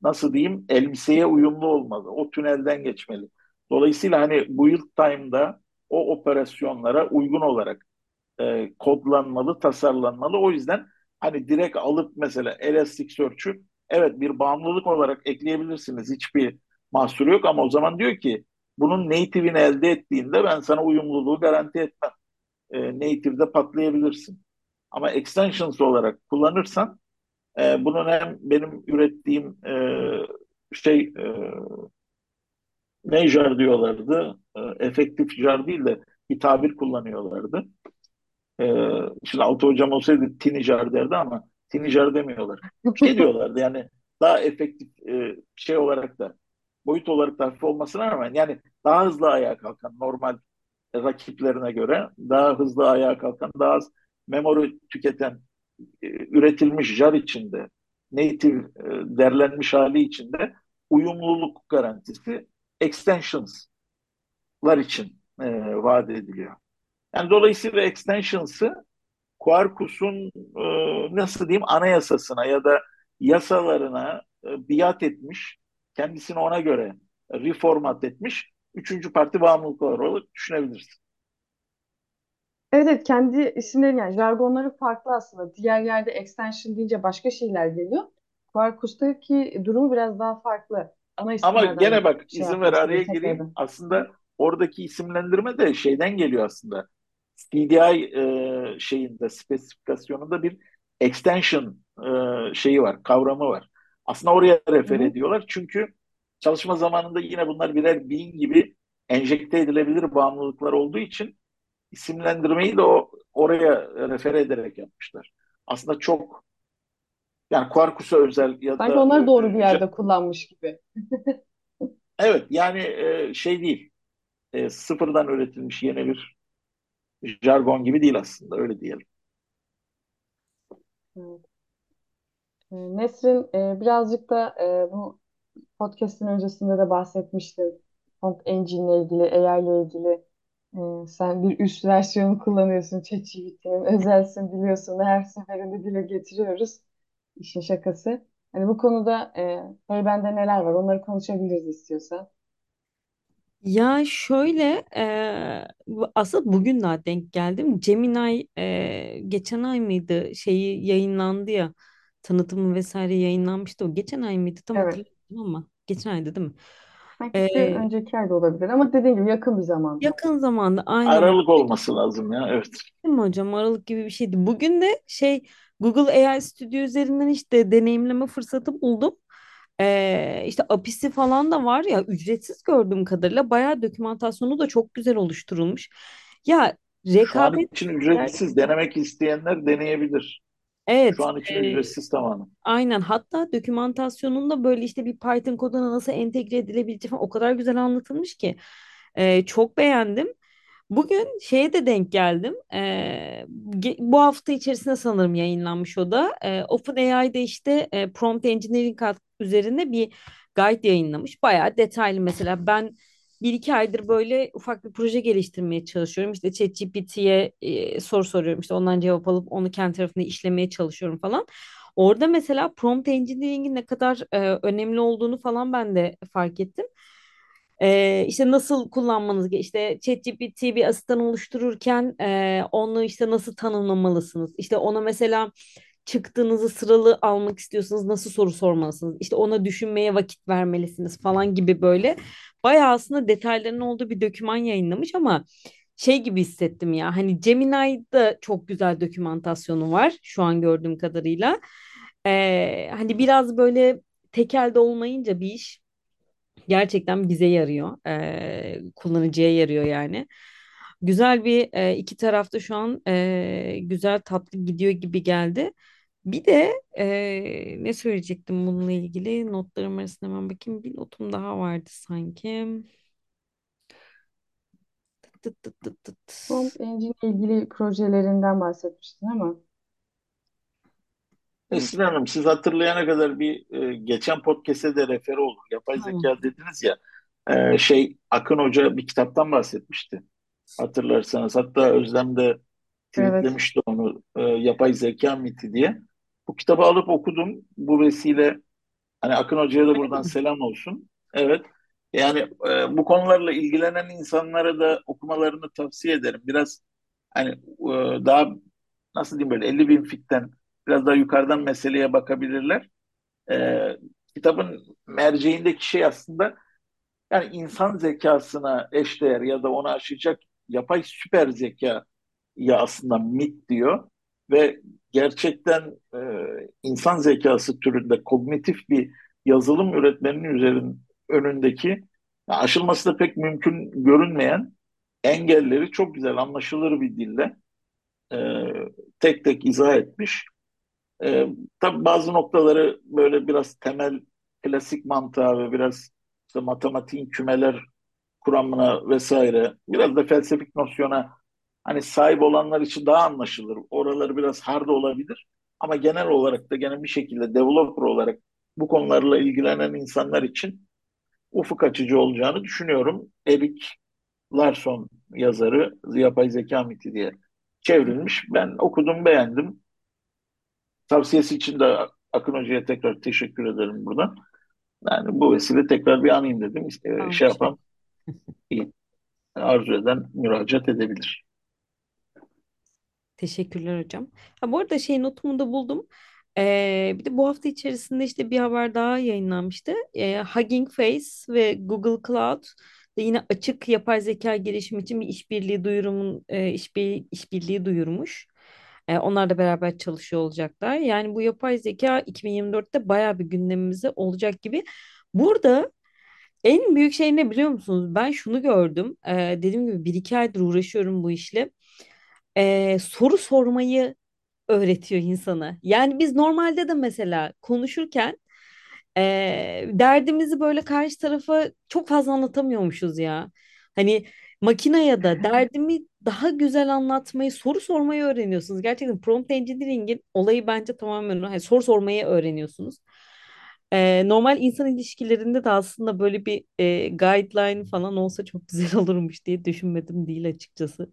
nasıl diyeyim elbiseye uyumlu olmalı. O tünelden geçmeli. Dolayısıyla hani build time'da o operasyonlara uygun olarak e, kodlanmalı, tasarlanmalı. O yüzden hani direkt alıp mesela Elasticsearch'ü evet bir bağımlılık olarak ekleyebilirsiniz. Hiçbir mahsuru yok ama o zaman diyor ki bunun native'ini elde ettiğinde ben sana uyumluluğu garanti etmem. E, native'de patlayabilirsin. Ama extensions olarak kullanırsan e, bunun hem benim ürettiğim e, şey e, ne jar diyorlardı? E, efektif jar değil de bir tabir kullanıyorlardı. E, şimdi Altı hocam olsaydı tini jar derdi ama tini jar demiyorlar. Şey diyorlardı yani daha efektif e, şey olarak da boyut olarak da hafif olmasına rağmen yani daha hızlı ayağa kalkan normal rakiplerine göre daha hızlı ayağa kalkan daha az memori tüketen e, üretilmiş jar içinde, native e, derlenmiş hali içinde uyumluluk garantisi extensions'lar için e, vaat ediliyor. Yani dolayısıyla extensions'ı Quarkus'un e, nasıl diyeyim anayasasına ya da yasalarına e, biat etmiş, kendisini ona göre reformat etmiş üçüncü parti bağımlılıklar olarak düşünebilirsin. Evet, evet kendi isimleri yani jargonları farklı aslında. Diğer yerde extension deyince başka şeyler geliyor. Quarkus'taki durumu biraz daha farklı. Ana Ama isimlerden gene bak şey izin yapmak ver araya gireyim. tekrardan. Aslında oradaki isimlendirme de şeyden geliyor aslında. CDI e, şeyinde spesifikasyonunda bir extension e, şeyi var, kavramı var. Aslında oraya refer hı. ediyorlar. Çünkü çalışma zamanında yine bunlar birer bean gibi enjekte edilebilir bağımlılıklar olduğu için isimlendirmeyi de o oraya refer ederek yapmışlar. Aslında çok yani Quarkus'a özel ya Sanki da onları doğru bir e, yerde kullanmış gibi. evet yani e, şey değil. e, sıfırdan üretilmiş yeni bir jargon gibi değil aslında öyle diyelim. Evet. Nesrin birazcık da bu podcast'in öncesinde de bahsetmiştim. Prompt Engine ile ilgili, AI ile ilgili. E, sen bir üst versiyonu kullanıyorsun ChatGPT'nin. Özelsin biliyorsun. Her seferinde dile getiriyoruz. İşin şakası. Hani bu konuda e, hey bende neler var onları konuşabiliriz istiyorsan. Ya şöyle e, bu- aslında bugün daha denk geldim. Gemini e, geçen ay mıydı şeyi yayınlandı ya tanıtımı vesaire yayınlanmıştı o. Geçen ay mıydı tam Evet. hatırlamıyorum ama geçen aydı değil mi? Sanki bir E, önceki ay da olabilir ama dediğim gibi yakın bir zamanda. yakın zamanda aynen Aralık olması lazım ya. Evet. Değil mi hocam? Aralık gibi bir şeydi. Bugün de şey Google AI Studio üzerinden işte deneyimleme fırsatı buldum. Ee, işte API'si falan da var ya ücretsiz gördüğüm kadarıyla bayağı dokümantasyonu da çok güzel oluşturulmuş. Ya Şu an rekabet için ücretsiz denemek isteyenler deneyebilir. Şu evet an için e, ücretsiz tamamen. aynen hatta dokümantasyonunda böyle işte bir Python koduna nasıl entegre edilebileceği falan o kadar güzel anlatılmış ki Ee, çok beğendim. Bugün şeye de denk geldim. Ge- bu hafta içerisinde sanırım yayınlanmış o da. Ee, OpenAI'de işte e, prompt engineering üzerine bir guide yayınlamış. Bayağı detaylı mesela ben bir iki aydır böyle ufak bir proje geliştirmeye çalışıyorum. İşte ChatGPT'ye e, soru soruyorum. İşte ondan cevap alıp onu kendi tarafında işlemeye çalışıyorum falan. Orada mesela prompt engineering'in ne kadar e, önemli olduğunu falan ben de fark ettim. Ee, işte nasıl kullanmanız işte ChatGPT bir asistan oluştururken e, onu işte nasıl tanımlamalısınız işte ona mesela çıktığınızı sıralı almak istiyorsanız nasıl soru sormalısınız işte ona düşünmeye vakit vermelisiniz falan gibi böyle bayağı aslında detayların olduğu bir doküman yayınlamış ama şey gibi hissettim ya hani Gemini'de çok güzel dokümantasyonu var şu an gördüğüm kadarıyla Ee, hani biraz böyle tekelde olmayınca bir iş Gerçekten bize yarıyor. Eee, kullanıcıya yarıyor yani. Güzel bir iki tarafta şu an güzel tatlı gidiyor gibi geldi. Bir de e, ne söyleyecektim bununla ilgili? Notlarım arasında hemen bakayım. Bir notum daha vardı sanki. Tıt tıt tıt tıt tıt. Prompt Engine ile ilgili projelerinden bahsetmiştin ama Esin Hanım, siz hatırlayana kadar bir e, geçen podcast'e de refer olur. Yapay Tamam. zeka dediniz ya, e, şey Akın Hoca bir kitaptan bahsetmişti. Hatırlarsanız. Hatta Özlem de evet. tweetlemişti onu, e, Yapay Zeka Miti diye. Bu kitabı alıp okudum. Bu vesile Hani Akın Hoca'ya da buradan selam olsun. Evet. Yani e, bu konularla ilgilenen insanlara da okumalarını tavsiye ederim. Biraz hani e, daha nasıl diyeyim böyle 50 bin fitten biraz daha yukarıdan meseleye bakabilirler. E, kitabın merceğindeki şey aslında yani insan zekasına eşdeğer ya da onu aşacak yapay süper zeka ya aslında MIT diyor ve gerçekten e, insan zekası türünde kognitif bir yazılım üretmenin üzerin önündeki aşılması da pek mümkün görünmeyen engelleri çok güzel anlaşılır bir dille e, tek tek izah etmiş. E, tabii bazı noktaları böyle biraz temel klasik mantığa ve biraz işte matematiğin kümeler kuramına vesaire biraz da felsefik nosyona hani sahip olanlar için daha anlaşılır. Oraları biraz hard olabilir. Ama genel olarak da gene bir şekilde developer olarak bu konularla ilgilenen insanlar için ufuk açıcı olacağını düşünüyorum. Erik Larson yazarı Yapay Zeka Miti diye çevrilmiş. Ben okudum, beğendim. Tavsiyesi için de Akın Hoca'ya tekrar teşekkür ederim buradan. Yani bu vesile tekrar bir anayım dedim. Ee, Tamam, şey yapan, arzu eden müracaat edebilir. Teşekkürler hocam. Ha, bu arada şey notumu da buldum. Ee, bir de bu hafta içerisinde işte bir haber daha yayınlanmıştı. Ee, Hugging Face ve Google Cloud da yine açık yapay zeka gelişimi için bir işbirliği duyurumun e, işbirliği, işbirliği duyurmuş. Ee, onlar da beraber çalışıyor olacaklar. Yani bu yapay zeka 2024'te bayağı bir gündemimizde olacak gibi. Burada en büyük şey ne biliyor musunuz? Ben şunu gördüm. Ee, dediğim gibi bir iki aydır uğraşıyorum bu işle e, soru sormayı öğretiyor insana. Yani biz normalde de mesela konuşurken e, derdimizi böyle karşı tarafa çok fazla anlatamıyormuşuz ya. Hani makineye da derdimi daha güzel anlatmayı, soru sormayı öğreniyorsunuz. Gerçekten prompt engineering'in olayı bence tamamen o. hani soru sormayı öğreniyorsunuz. E, normal insan ilişkilerinde de aslında böyle bir e, guideline falan olsa çok güzel olurmuş diye düşünmedim değil açıkçası.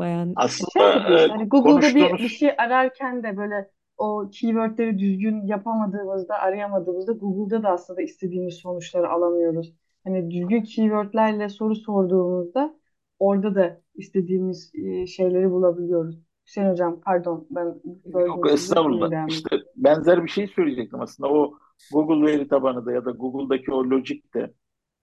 Şey Aslında gibi işte e, hani Google'da bir, bir konuştuğunuz şey ararken de böyle o keywordleri düzgün yapamadığımızda, arayamadığımızda Google'da da aslında istediğimiz sonuçları alamıyoruz. hani düzgün keywordlerle soru sorduğumuzda orada da istediğimiz e, şeyleri bulabiliyoruz. Hüseyin Hocam pardon ben Yok estağfurullah. İşte benzer bir şey söyleyecektim aslında. O Google veri tabanı da ya da Google'daki o logic de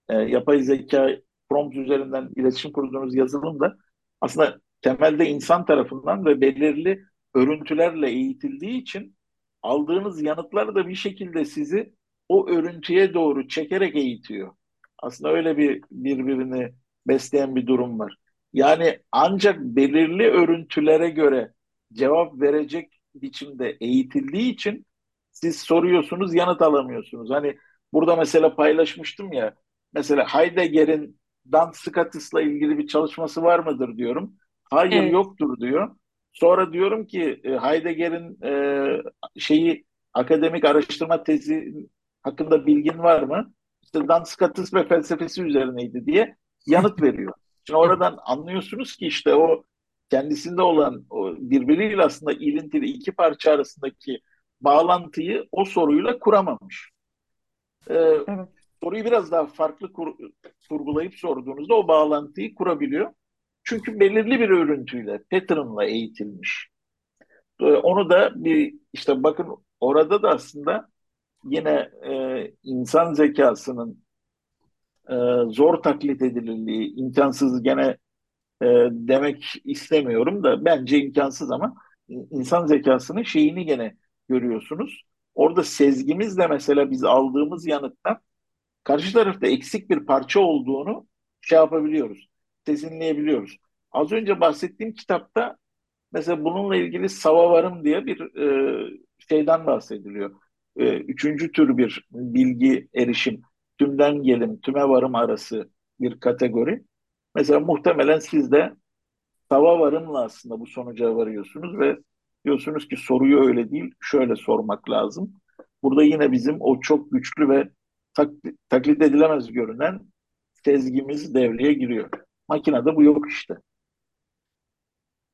e, yapay zeka prompt üzerinden iletişim kurduğunuz yazılım da aslında temelde insan tarafından ve belirli örüntülerle eğitildiği için aldığınız yanıtlar da bir şekilde sizi o örüntüye doğru çekerek eğitiyor. Aslında öyle bir birbirini besleyen bir durum var. Yani ancak belirli örüntülere göre cevap verecek biçimde eğitildiği için siz soruyorsunuz, yanıt alamıyorsunuz. Hani burada mesela paylaşmıştım ya, mesela Heidegger'in Duns Scotus'la ilgili bir çalışması var mıdır diyorum. Hayır Evet. yoktur diyor. Sonra diyorum ki e, Heidegger'in e, şeyi akademik araştırma tezi hakkında bilgin var mı? İşte Duns Scotus ve felsefesi üzerineydi diye yanıt veriyor. Şimdi oradan anlıyorsunuz ki işte o kendisinde olan o birbiriyle aslında ilintili iki parça arasındaki bağlantıyı o soruyla kuramamış. Ee, Evet. soruyu biraz daha farklı kur, kurgulayıp sorduğunuzda o bağlantıyı kurabiliyor. Çünkü belirli bir örüntüyle, pattern'la eğitilmiş. Onu da bir işte bakın orada da aslında yine e, insan zekasının e, zor taklit edilirliği, imkansız gene e, demek istemiyorum da bence imkansız ama insan zekasının şeyini gene görüyorsunuz. Orada sezgimizle mesela biz aldığımız yanıttan karşı tarafta eksik bir parça olduğunu şey yapabiliyoruz, sezinleyebiliyoruz. Az önce bahsettiğim kitapta mesela bununla ilgili Savavarım diye bir e, şeyden bahsediliyor. E, üçüncü tür bir bilgi erişim, tümden gelim, tüme varım arası bir kategori. Mesela muhtemelen siz de Savavarım'la aslında bu sonuca varıyorsunuz ve diyorsunuz ki soruyu öyle değil, şöyle sormak lazım. Burada yine bizim o çok güçlü ve tak, taklit edilemez görünen sezgimiz devreye giriyor. Makinede bu yok işte.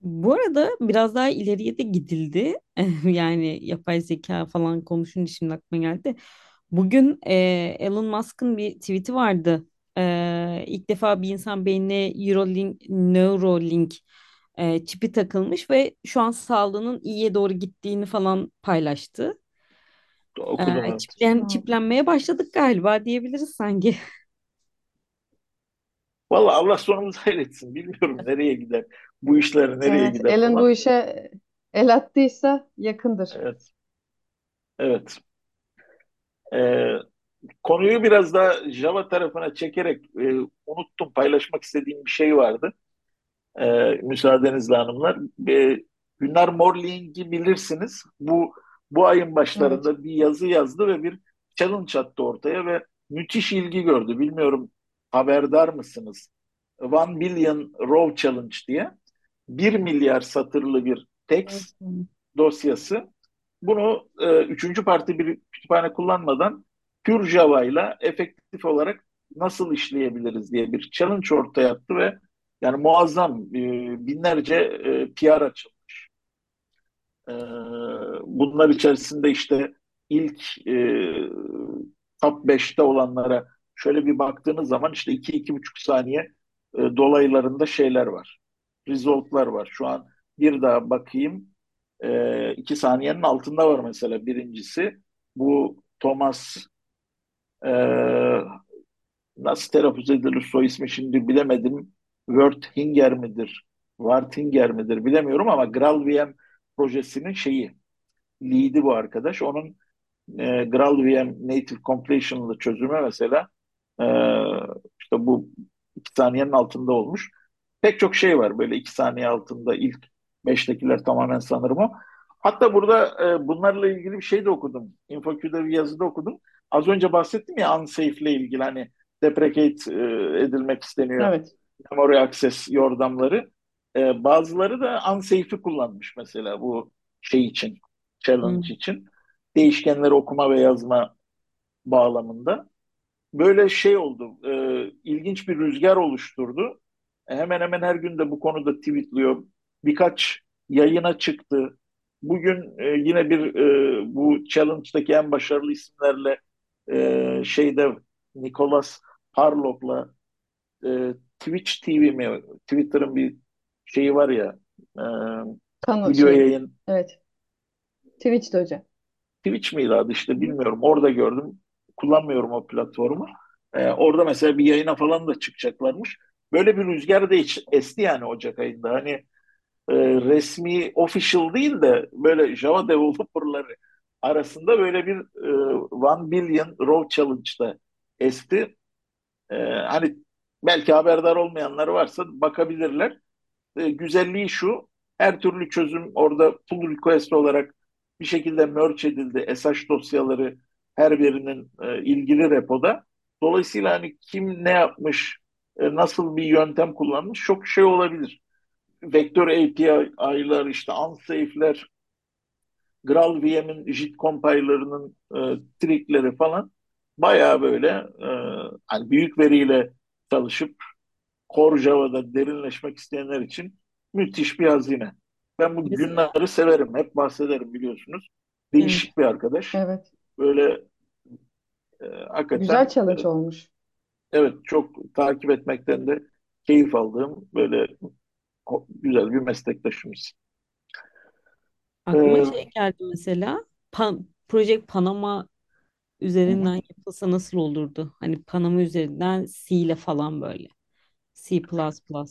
Bu arada biraz daha ileriye de gidildi. Yani yapay zeka falan konuşunca şimdi aklıma geldi. Bugün e, Elon Musk'ın bir tweet'i vardı. E, ilk defa bir insan beynine Eurolink, Neuralink e, çipi takılmış ve şu an sağlığının iyiye doğru gittiğini falan paylaştı. Okudum E, evet. çiplen, çiplenmeye başladık galiba diyebiliriz sanki. Vallahi Allah sonumuzu hayretsin. Bilmiyorum nereye gider. Bu işler nereye Evet, gider Elon bu falan. işe el attıysa yakındır. Evet. Evet. Ee, konuyu biraz daha Java tarafına çekerek e, unuttum. Paylaşmak istediğim bir şey vardı. Ee, müsaadenizle hanımlar. Ee, Günler Morling'i bilirsiniz. Bu bu ayın Evet. başlarında bir yazı yazdı ve bir challenge attı ortaya ve müthiş ilgi gördü. Bilmiyorum haberdar mısınız? One Billion Row Challenge diye. Bir milyar satırlı bir text dosyası. Bunu e, üçüncü parti bir kütüphane kullanmadan pure Java ile efektif olarak nasıl işleyebiliriz diye bir challenge ortaya attı ve yani muazzam e, binlerce e, PR açılmış. E, bunlar içerisinde işte ilk e, top 5'te olanlara şöyle bir baktığınız zaman işte 2-2,5 saniye e, dolaylarında şeyler var. Result'lar var. Şu an bir daha bakayım. E, iki saniyenin altında var mesela birincisi. Bu Thomas e, nasıl telaffuz edilir soy ismi şimdi bilemedim. Werthinger midir? Wartinger midir bilemiyorum ama GraalVM projesinin şeyi lead'i bu arkadaş. Onun e, GraalVM Native Completion'lı çözümü mesela e, işte bu iki saniyenin altında olmuş. Pek çok şey var böyle iki saniye altında ilk beştekiler tamamen sanırım o. Hatta burada e, bunlarla ilgili bir şey de okudum. InfoQ'da bir yazıda okudum. Az önce bahsettim ya unsafe ile ilgili hani deprecate e, edilmek isteniyor. Evet. Memory access yordamları. E, bazıları da unsafe'i kullanmış mesela bu şey için, challenge Hmm. için. Değişkenleri okuma ve yazma bağlamında. Böyle şey oldu, e, ilginç bir rüzgar oluşturdu. E, hemen hemen her gün de bu konuda tweetliyor. Birkaç yayına çıktı. Bugün e, yine bir e, bu challenge'daki en başarılı isimlerle e, şeyde Nicholas Harlock'la e, Twitch TV mi? Twitter'ın bir şeyi var ya e, Kano video şey. yayın Evet. Twitch'te hocam. Twitch miydi adı işte bilmiyorum. Orada gördüm. Kullanmıyorum o platformu. Ee, orada mesela bir yayına falan da çıkacaklarmış. Böyle bir rüzgar da hiç esti yani Ocak ayında. Hani e, resmi, official değil de böyle Java developerları arasında böyle bir e, One Billion Row Challenge'da esti. E, hani belki haberdar olmayanlar varsa bakabilirler. E, güzelliği şu, her türlü çözüm orada pull request olarak bir şekilde merge edildi. SH dosyaları her birinin e, ilgili repoda. Dolayısıyla hani kim ne yapmış, e, nasıl bir yöntem kullanmış çok şey olabilir. Vektör API'lar, işte unsafe'ler, GraalVM'in JIT compiler'ının e, trickleri falan bayağı böyle e, hani büyük veriyle çalışıp Core Java'da derinleşmek isteyenler için müthiş bir hazine. Ben bu günleri severim. Hep bahsederim biliyorsunuz. evet. Değişik bir arkadaş. Evet. Böyle e, Güzel hakikaten e, challenge olmuş. evet çok takip etmekten de keyif aldığım böyle ko- güzel bir meslektaşımız. Aklıma E, şey geldi mesela. Pan, Project Panama hı üzerinden yapılsa nasıl olurdu? Hani Panama üzerinden C ile falan böyle. C++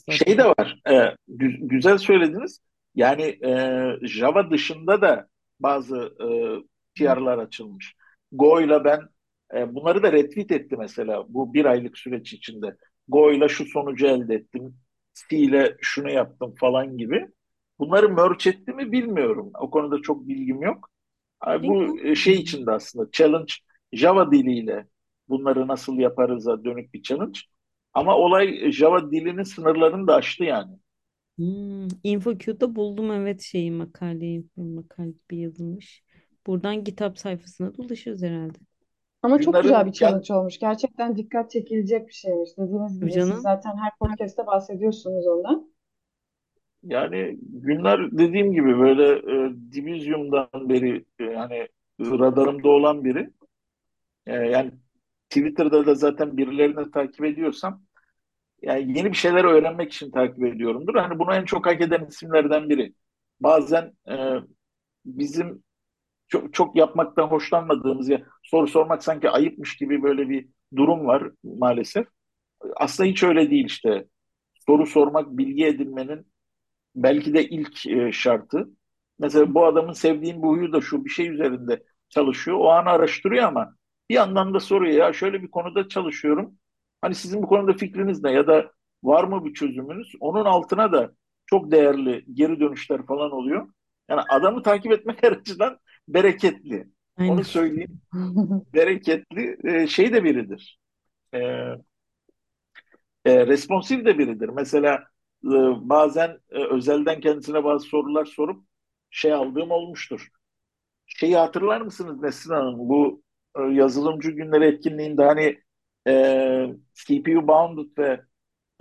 Şey de var. E, gü- güzel söylediniz. Yani e, Java dışında da bazı e, PR'lar açılmış. Go'yla ben e, bunları da retweet etti mesela bu bir aylık süreç içinde. Go'yla şu sonucu elde ettim. C ile şunu yaptım falan gibi. Bunları merge etti mi bilmiyorum. O konuda çok bilgim yok. Bu e, şey içinde aslında challenge Java diliyle bunları nasıl yaparız'a dönük bir challenge. Ama olay Java dilinin sınırlarını da aştı yani. Hmm, InfoQ'da buldum evet şeyi makaleyi. Makale bir yazılmış. Buradan GitHub sayfasına dolaşırız herhalde. Ama çok güzel bir challenge olmuş. Gerçekten dikkat çekilecek bir şeymiş. Dediğiniz gibi siz canım. zaten her podcast'te bahsediyorsunuz ondan. yani günler dediğim gibi böyle e, Division'dan beri e, yani radarımda olan biri. E, yani Twitter'da da zaten birilerini takip ediyorsam yani yeni bir şeyler öğrenmek için takip ediyorumdur. Hani bunu en çok hak eden isimlerden biri. Bazen e, bizim çok, çok yapmaktan hoşlanmadığımız ya soru sormak sanki ayıpmış gibi böyle bir durum var maalesef. Aslında hiç öyle değil işte. Soru sormak, bilgi edinmenin belki de ilk e, şartı. Mesela bu adamın sevdiğim bu huyu da şu bir şey üzerinde çalışıyor. O an araştırıyor ama bir yandan da soruyor ya şöyle bir konuda çalışıyorum. Hani sizin bu konuda fikriniz ne ya da var mı bir çözümünüz? Onun altına da çok değerli geri dönüşler falan oluyor. Yani adamı takip etmek her açıdan bereketli. Aynen. Onu söyleyeyim. Bereketli e, şey de biridir. E, e, responsif de biridir. Mesela e, bazen e, özelden kendisine bazı sorular sorup şey aldığım olmuştur. Şeyi hatırlar mısınız Nesrin Hanım? Bu e, yazılımcı günleri etkinliğinde hani e, CPU bounded ve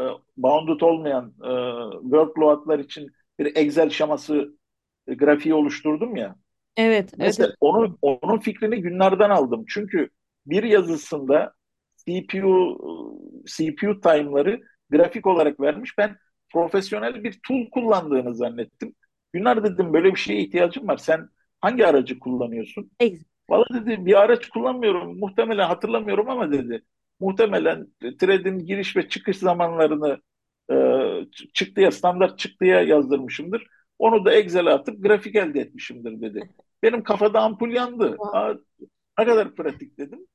e, bounded olmayan e, workloadlar için bir Excel şeması e, grafiği oluşturdum ya. Evet, Mesela evet. onu, onun fikrini günlerden aldım. Çünkü bir yazısında CPU CPU time'ları grafik olarak vermiş. Ben profesyonel bir tool kullandığını zannettim. Günler dedim böyle bir şeye ihtiyacım var. Sen hangi aracı kullanıyorsun? Ex- Valla dedi bir araç kullanmıyorum. Muhtemelen hatırlamıyorum ama dedi. Muhtemelen thread'in giriş ve çıkış zamanlarını e, çıktıya standart çıktıya yazdırmışımdır. Onu da Excel'e atıp grafik elde etmişimdir dedi. Benim kafada ampul yandı. Aa, ne kadar pratik dedim.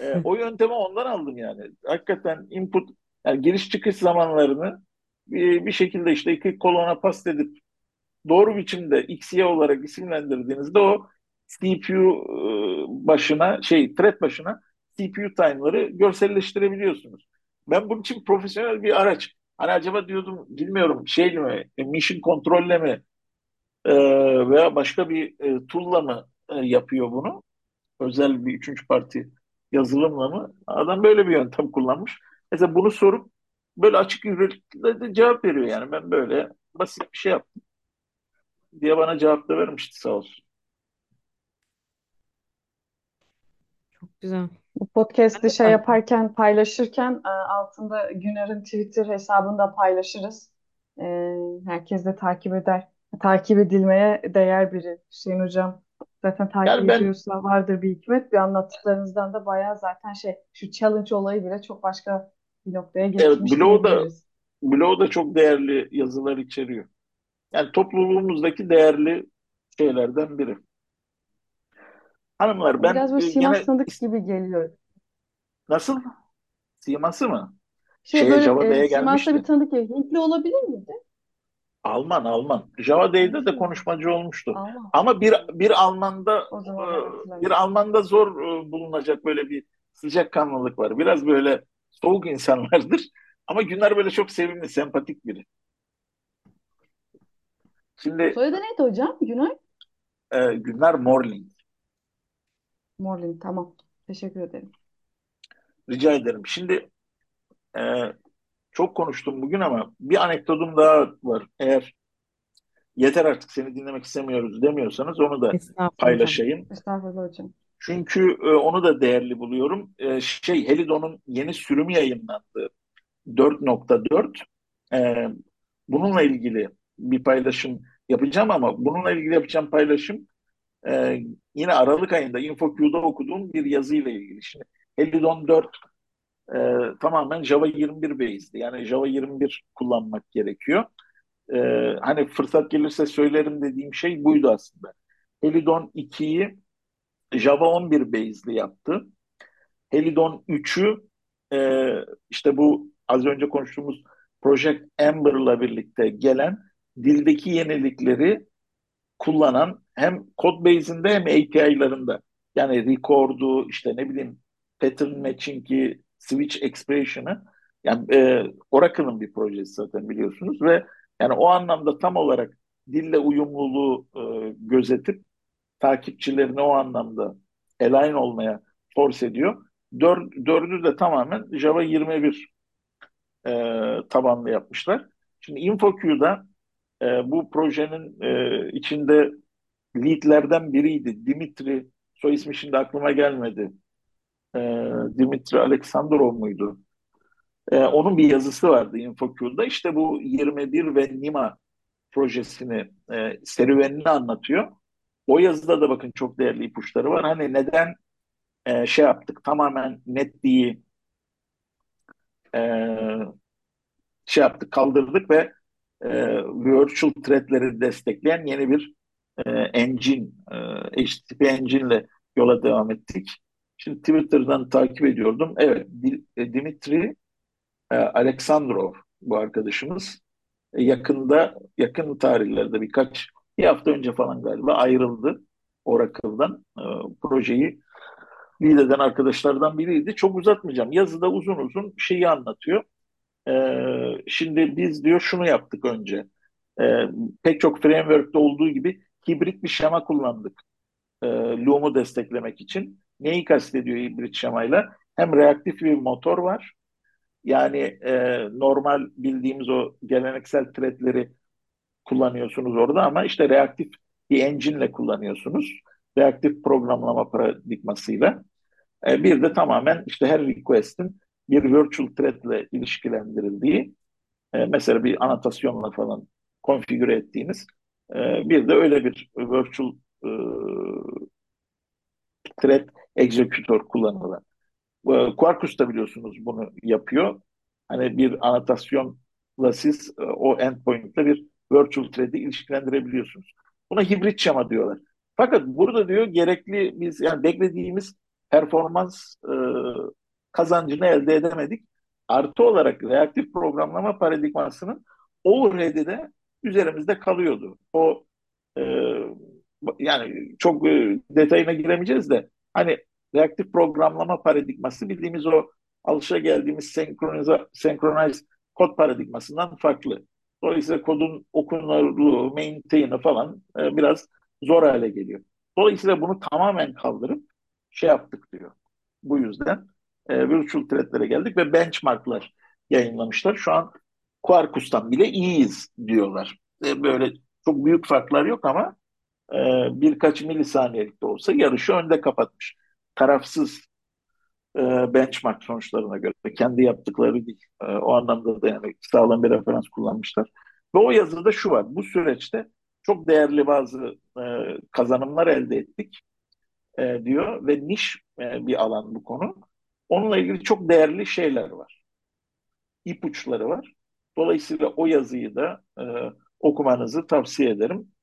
E, o yöntemi ondan aldım yani. Hakikaten input yani giriş çıkış zamanlarını bir, bir şekilde işte iki kolona pas edip doğru biçimde XY olarak isimlendirdiğinizde o CPU başına şey thread başına CPU time'ları görselleştirebiliyorsunuz. Ben bunun için profesyonel bir araç. Hani acaba diyordum bilmiyorum şey mi mission kontrolle mi e, veya başka bir e, tool'la mı e, yapıyor bunu? Özel bir üçüncü parti yazılımla mı? Adam böyle bir yöntem kullanmış. Mesela bunu sorup böyle açık yüreklilikle de cevap veriyor yani ben böyle basit bir şey yaptım diye bana cevap da vermişti sağ olsun. Çok güzel. podcast'i şey yaparken paylaşırken e, altında Güner'in Twitter hesabını da paylaşırız. E, herkes de takip eder. Takip edilmeye değer biri Hüseyin Hocam. Zaten takip Yani ben ediyorsa vardır bir hikmet. Bir anlattıklarınızdan da bayağı zaten şey şu challenge olayı bile çok başka bir noktaya evet getirmiş bloğu da bloğu da çok değerli yazılar içeriyor. Yani topluluğumuzdaki değerli şeylerden biri. Hanımlar ben biraz böyle e, Sivas gene tanıdık gibi geliyor. nasıl? Siması mı? Şey Şeye böyle e, gelmişti. bir tanıdık gibi. Hintli olabilir miydi? Alman, Alman. Java D'de de konuşmacı olmuştu. Allah. Ama bir bir Alman'da e, bir. Alman'da zor e, bulunacak böyle bir sıcakkanlılık var. Biraz böyle soğuk insanlardır. Ama Güner böyle çok sevimli, sempatik biri. Şimdi Soyadı neydi hocam? Günay? e, Güner Morling. Morlin. Tamam. Teşekkür ederim. Rica ederim. Şimdi e, çok konuştum bugün ama bir anekdotum daha var. Eğer yeter artık seni dinlemek istemiyoruz demiyorsanız onu da Estağfurullah paylaşayım. Estağfurullah hocam. Çünkü e, onu da değerli buluyorum. E, şey Helidon'un yeni sürümü yayınlandı. 4.4. E, bununla ilgili bir paylaşım yapacağım ama bununla ilgili yapacağım paylaşım e, yine Aralık ayında InfoQ'da okuduğum bir yazıyla ilgili. Şimdi Helidon 4 e, tamamen Java 21 based'i. Yani Java 21 kullanmak gerekiyor. E, hani fırsat gelirse söylerim dediğim şey buydu aslında. Helidon 2'yi Java 11 based'li yaptı. Helidon 3'ü e, işte bu az önce konuştuğumuz Project Amber'la birlikte gelen dildeki yenilikleri kullanan hem Codebase'inde hem API'larında yani record'u işte ne bileyim pattern matching'i, switch expression'ı yani e, Oracle'ın bir projesi zaten biliyorsunuz ve yani o anlamda tam olarak dille uyumluluğu e, gözetip takipçilerini o anlamda align olmaya force ediyor. Dör, dördü de tamamen Java 21 e, tabanlı yapmışlar. Şimdi InfoQ'da e, bu projenin e, içinde leadlerden biriydi. Dimitri, soy ismi şimdi aklıma gelmedi. E, Dimitri Aleksandrov muydu? E, onun bir yazısı vardı InfoQ'da. İşte bu 21 ve Nima projesini, e, serüvenini anlatıyor. O yazıda da bakın çok değerli ipuçları var. Hani neden e, şey yaptık, tamamen netliği e, şey yaptık, kaldırdık ve e, virtual threadleri destekleyen yeni bir e, engine, e, HTTP engine ile yola devam ettik. Şimdi Twitter'dan takip ediyordum. Evet, e, Dimitri e, Alexandrov bu arkadaşımız e, yakında, yakın tarihlerde birkaç bir hafta önce falan galiba ayrıldı Oracle'dan. Projeyi lead eden arkadaşlardan biriydi. Çok uzatmayacağım. Yazıda uzun uzun şeyi anlatıyor. Şimdi biz diyor şunu yaptık önce. Pek çok framework'te olduğu gibi hibrit bir şema kullandık. Loom'u desteklemek için. Neyi kastediyor hibrit şemayla? Hem reaktif bir motor var. Yani e, normal bildiğimiz o geleneksel threadleri kullanıyorsunuz orada ama işte reaktif bir engine ile kullanıyorsunuz. Reaktif programlama paradigmasıyla. E, bir de tamamen işte her request'in bir virtual thread ile ilişkilendirildiği e, mesela bir anotasyonla falan konfigüre ettiğiniz e, bir de öyle bir virtual e, thread executor kullanılan. E, Quarkus da biliyorsunuz bunu yapıyor. Hani bir anotasyonla siz e, o endpoint'le bir virtual thread'i ilişkilendirebiliyorsunuz. Buna hibrit şema diyorlar. Fakat burada diyor gerekli biz yani beklediğimiz performans e, kazancını elde edemedik. Artı olarak reaktif programlama paradigmasının overhead'i de üzerimizde kalıyordu. O e, yani çok e, detayına giremeyeceğiz de hani reaktif programlama paradigması bildiğimiz o alışa geldiğimiz senkronize, senkronize kod paradigmasından farklı. Dolayısıyla kodun okunurluğu, maintain'i falan e, biraz zor hale geliyor. Dolayısıyla bunu tamamen kaldırıp şey yaptık diyor. Bu yüzden e, virtual thread'lere geldik ve benchmarklar yayınlamışlar. Şu an Quarkus'tan bile iyiyiz diyorlar. E, böyle çok büyük farklar yok ama e, birkaç milisaniyelik de olsa yarışı önde kapatmış. Tarafsız e, benchmark sonuçlarına göre. Kendi yaptıkları değil. E, o anlamda da yani sağlam bir referans kullanmışlar. Ve o yazıda şu var. Bu süreçte çok değerli bazı e, kazanımlar elde ettik diyor ve niş bir alan bu konu. Onunla ilgili çok değerli şeyler var. İpuçları var. Dolayısıyla o yazıyı da e, okumanızı tavsiye ederim.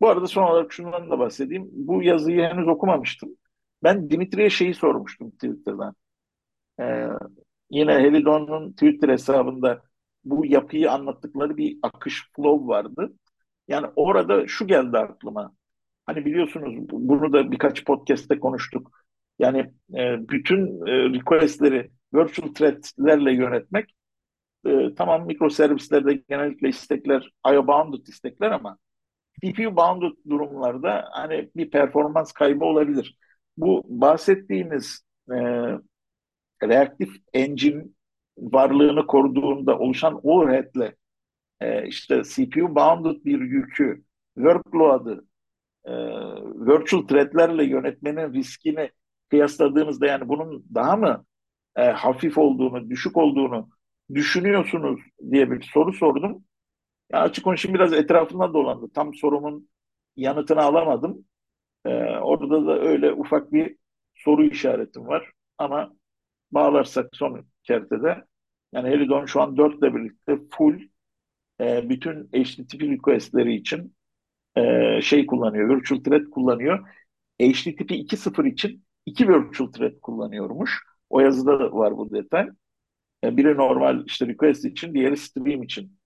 Bu arada son olarak şundan da bahsedeyim. Bu yazıyı henüz okumamıştım. Ben Dimitri'ye şeyi sormuştum Twitter'dan. Ee, yine Helidon'un Twitter hesabında bu yapıyı anlattıkları bir akış flow vardı. Yani orada şu geldi aklıma. Hani biliyorsunuz bunu da birkaç podcast'te konuştuk. Yani e, bütün e, request'leri virtual thread'lerle yönetmek e, tamam mikroservislerde genellikle istekler IO bounded istekler ama CPU bounded durumlarda hani bir performans kaybı olabilir. Bu bahsettiğimiz e, reaktif engine varlığını koruduğunda oluşan overhead'le e, işte CPU bounded bir yükü workload'ı e, virtual thread'lerle yönetmenin riskini kıyasladığımızda yani bunun daha mı e, hafif olduğunu, düşük olduğunu düşünüyorsunuz diye bir soru sordum. Ya açık konuşayım biraz etrafında dolandı. Tam sorumun yanıtını alamadım. Ee, orada da öyle ufak bir soru işaretim var. Ama bağlarsak son kertede yani Helidon şu an 4 ile birlikte full e, bütün HTTP requestleri için e, şey kullanıyor, virtual thread kullanıyor. HTTP 2.0 için iki virtual thread kullanıyormuş. O yazıda da var bu detay. E, biri normal işte request için, diğeri stream için.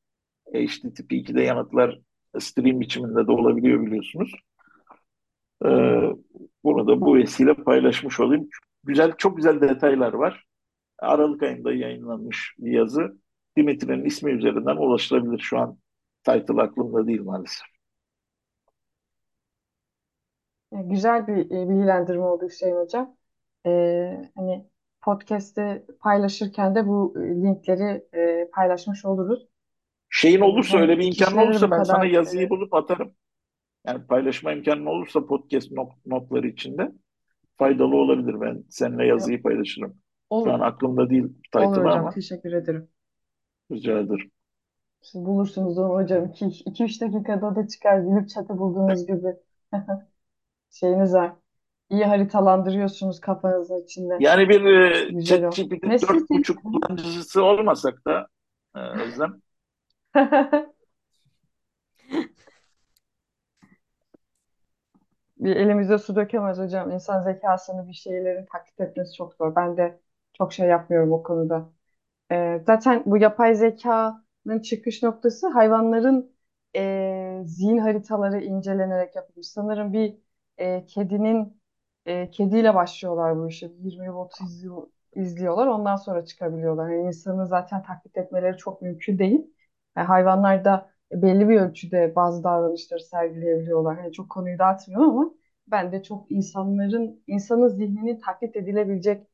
HTTP 2'de yanıtlar stream biçiminde de olabiliyor biliyorsunuz. Ee, bunu da bu vesile paylaşmış olayım. Güzel, çok güzel detaylar var. Aralık ayında yayınlanmış bir yazı. Dimitri'nin ismi üzerinden ulaşılabilir. Şu an title aklımda değil maalesef. Güzel bir e, bilgilendirme oldu Hüseyin Hocam. Ee, hani podcast'te paylaşırken de bu linkleri e, paylaşmış oluruz. Şeyin olursa öyle bir imkanın olursa ben sana yazıyı evet. bulup atarım. Yani paylaşma imkanın olursa podcast not, notları içinde faydalı olabilir. Ben seninle yazıyı paylaşırım. Olur. Şu an aklımda değil Olur title'ı hocam. ama Teşekkür ederim. rica ederim. Siz bulursunuz onu hocam. 2-3 dakikada da çıkar. Gülüp çatı bulduğunuz gibi. Şeyiniz var. İyi haritalandırıyorsunuz kafanızın içinde. Yani bir e, Güzel o. ChatGPT dört buçuk kullanıcısı olmasak da e, Özlem Bir elimize su dökemez hocam. İnsan zekasını bir şeylerin taklit etmesi çok zor. Ben de çok şey yapmıyorum o konuda. Ee, zaten bu yapay zekanın çıkış noktası hayvanların e, zihin haritaları incelenerek yapılmış. Sanırım bir e, kedinin e, kediyle başlıyorlar bu işe. 20 yıl 30 yıl izliyorlar. Ondan sonra çıkabiliyorlar. Yani insanı zaten taklit etmeleri çok mümkün değil. Yani hayvanlar da belli bir ölçüde bazı davranışları sergileyebiliyorlar. Yani çok konuyu dağıtmıyorum ama ben de çok insanların, insanın zihnini taklit edilebilecek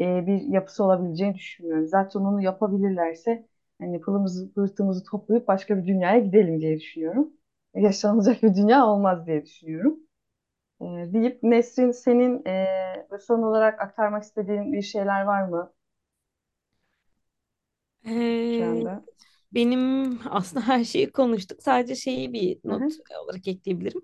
e, bir yapısı olabileceğini düşünmüyorum. Zaten onu yapabilirlerse hani pılımızı pırtımızı toplayıp başka bir dünyaya gidelim diye düşünüyorum. Yaşanılacak bir dünya olmaz diye düşünüyorum. E, deyip Nesrin senin e, son olarak aktarmak istediğin bir şeyler var mı şu Ee, anda? Benim aslında her şeyi konuştuk. Sadece şeyi bir not hı. olarak ekleyebilirim.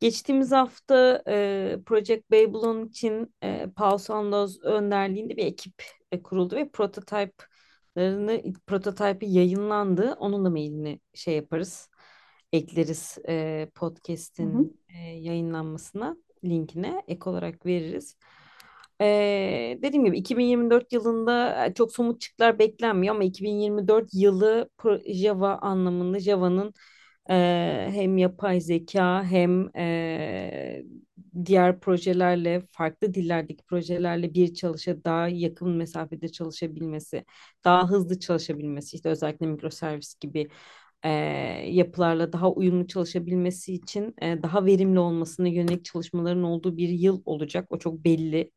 Geçtiğimiz hafta e, Project Babylon için e, Paul Sandoz önderliğinde bir ekip e, kuruldu ve prototype'larını prototype'ı yayınlandı. Onun da mailini şey yaparız, ekleriz e, podcast'in e, yayınlanmasına, linkine ek olarak veririz. E, dediğim gibi 2024 yılında e, çok somut çıktılar beklenmiyor ama 2024 yılı Java anlamında Java'nın Eee, hem yapay zeka hem eee, diğer projelerle farklı dillerdeki projelerle bir çalışa daha yakın mesafede çalışabilmesi, daha hızlı çalışabilmesi işte özellikle mikroservis gibi eee, yapılarla daha uyumlu çalışabilmesi için eee, daha verimli olmasına yönelik çalışmaların olduğu bir yıl olacak. O çok belli.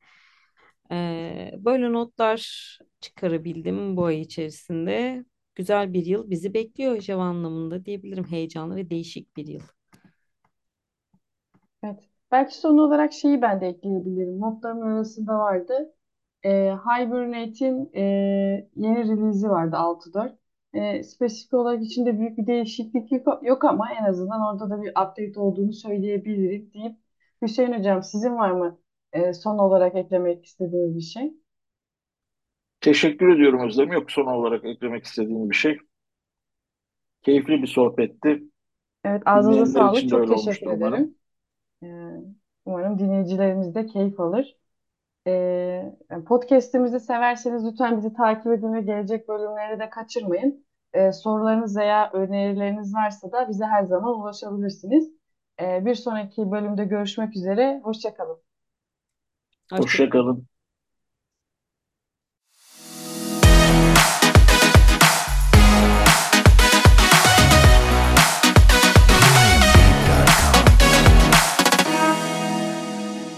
Böyle notlar çıkarabildim bu ay içerisinde. Güzel bir yıl bizi bekliyor Java anlamında diyebilirim. Heyecanlı ve değişik bir yıl. Evet. Belki son olarak şeyi ben de ekleyebilirim. Notlarımın arasında vardı. E, Hibernate'in e, yeni release'i vardı 6.4. E, spesifik olarak içinde büyük bir değişiklik yok, yok ama en azından orada da bir update olduğunu söyleyebilirim deyip Hüseyin Hocam sizin var mı e, son olarak eklemek istediğiniz bir şey? Teşekkür ediyorum Özlem. Yok son olarak eklemek istediğim bir şey. Keyifli bir sohbetti. Evet, ağzınıza Dinleyenler sağlık. için de Çok öyle teşekkür olmuştur umarım. ederim. E, umarım dinleyicilerimiz de keyif alır. Ee, podcast'imizi severseniz lütfen bizi takip edin ve gelecek bölümleri de kaçırmayın. Ee, sorularınız veya önerileriniz varsa da bize her zaman ulaşabilirsiniz. Ee, bir sonraki bölümde görüşmek üzere. Hoşça kalın. Hoşça Hoşça kalın.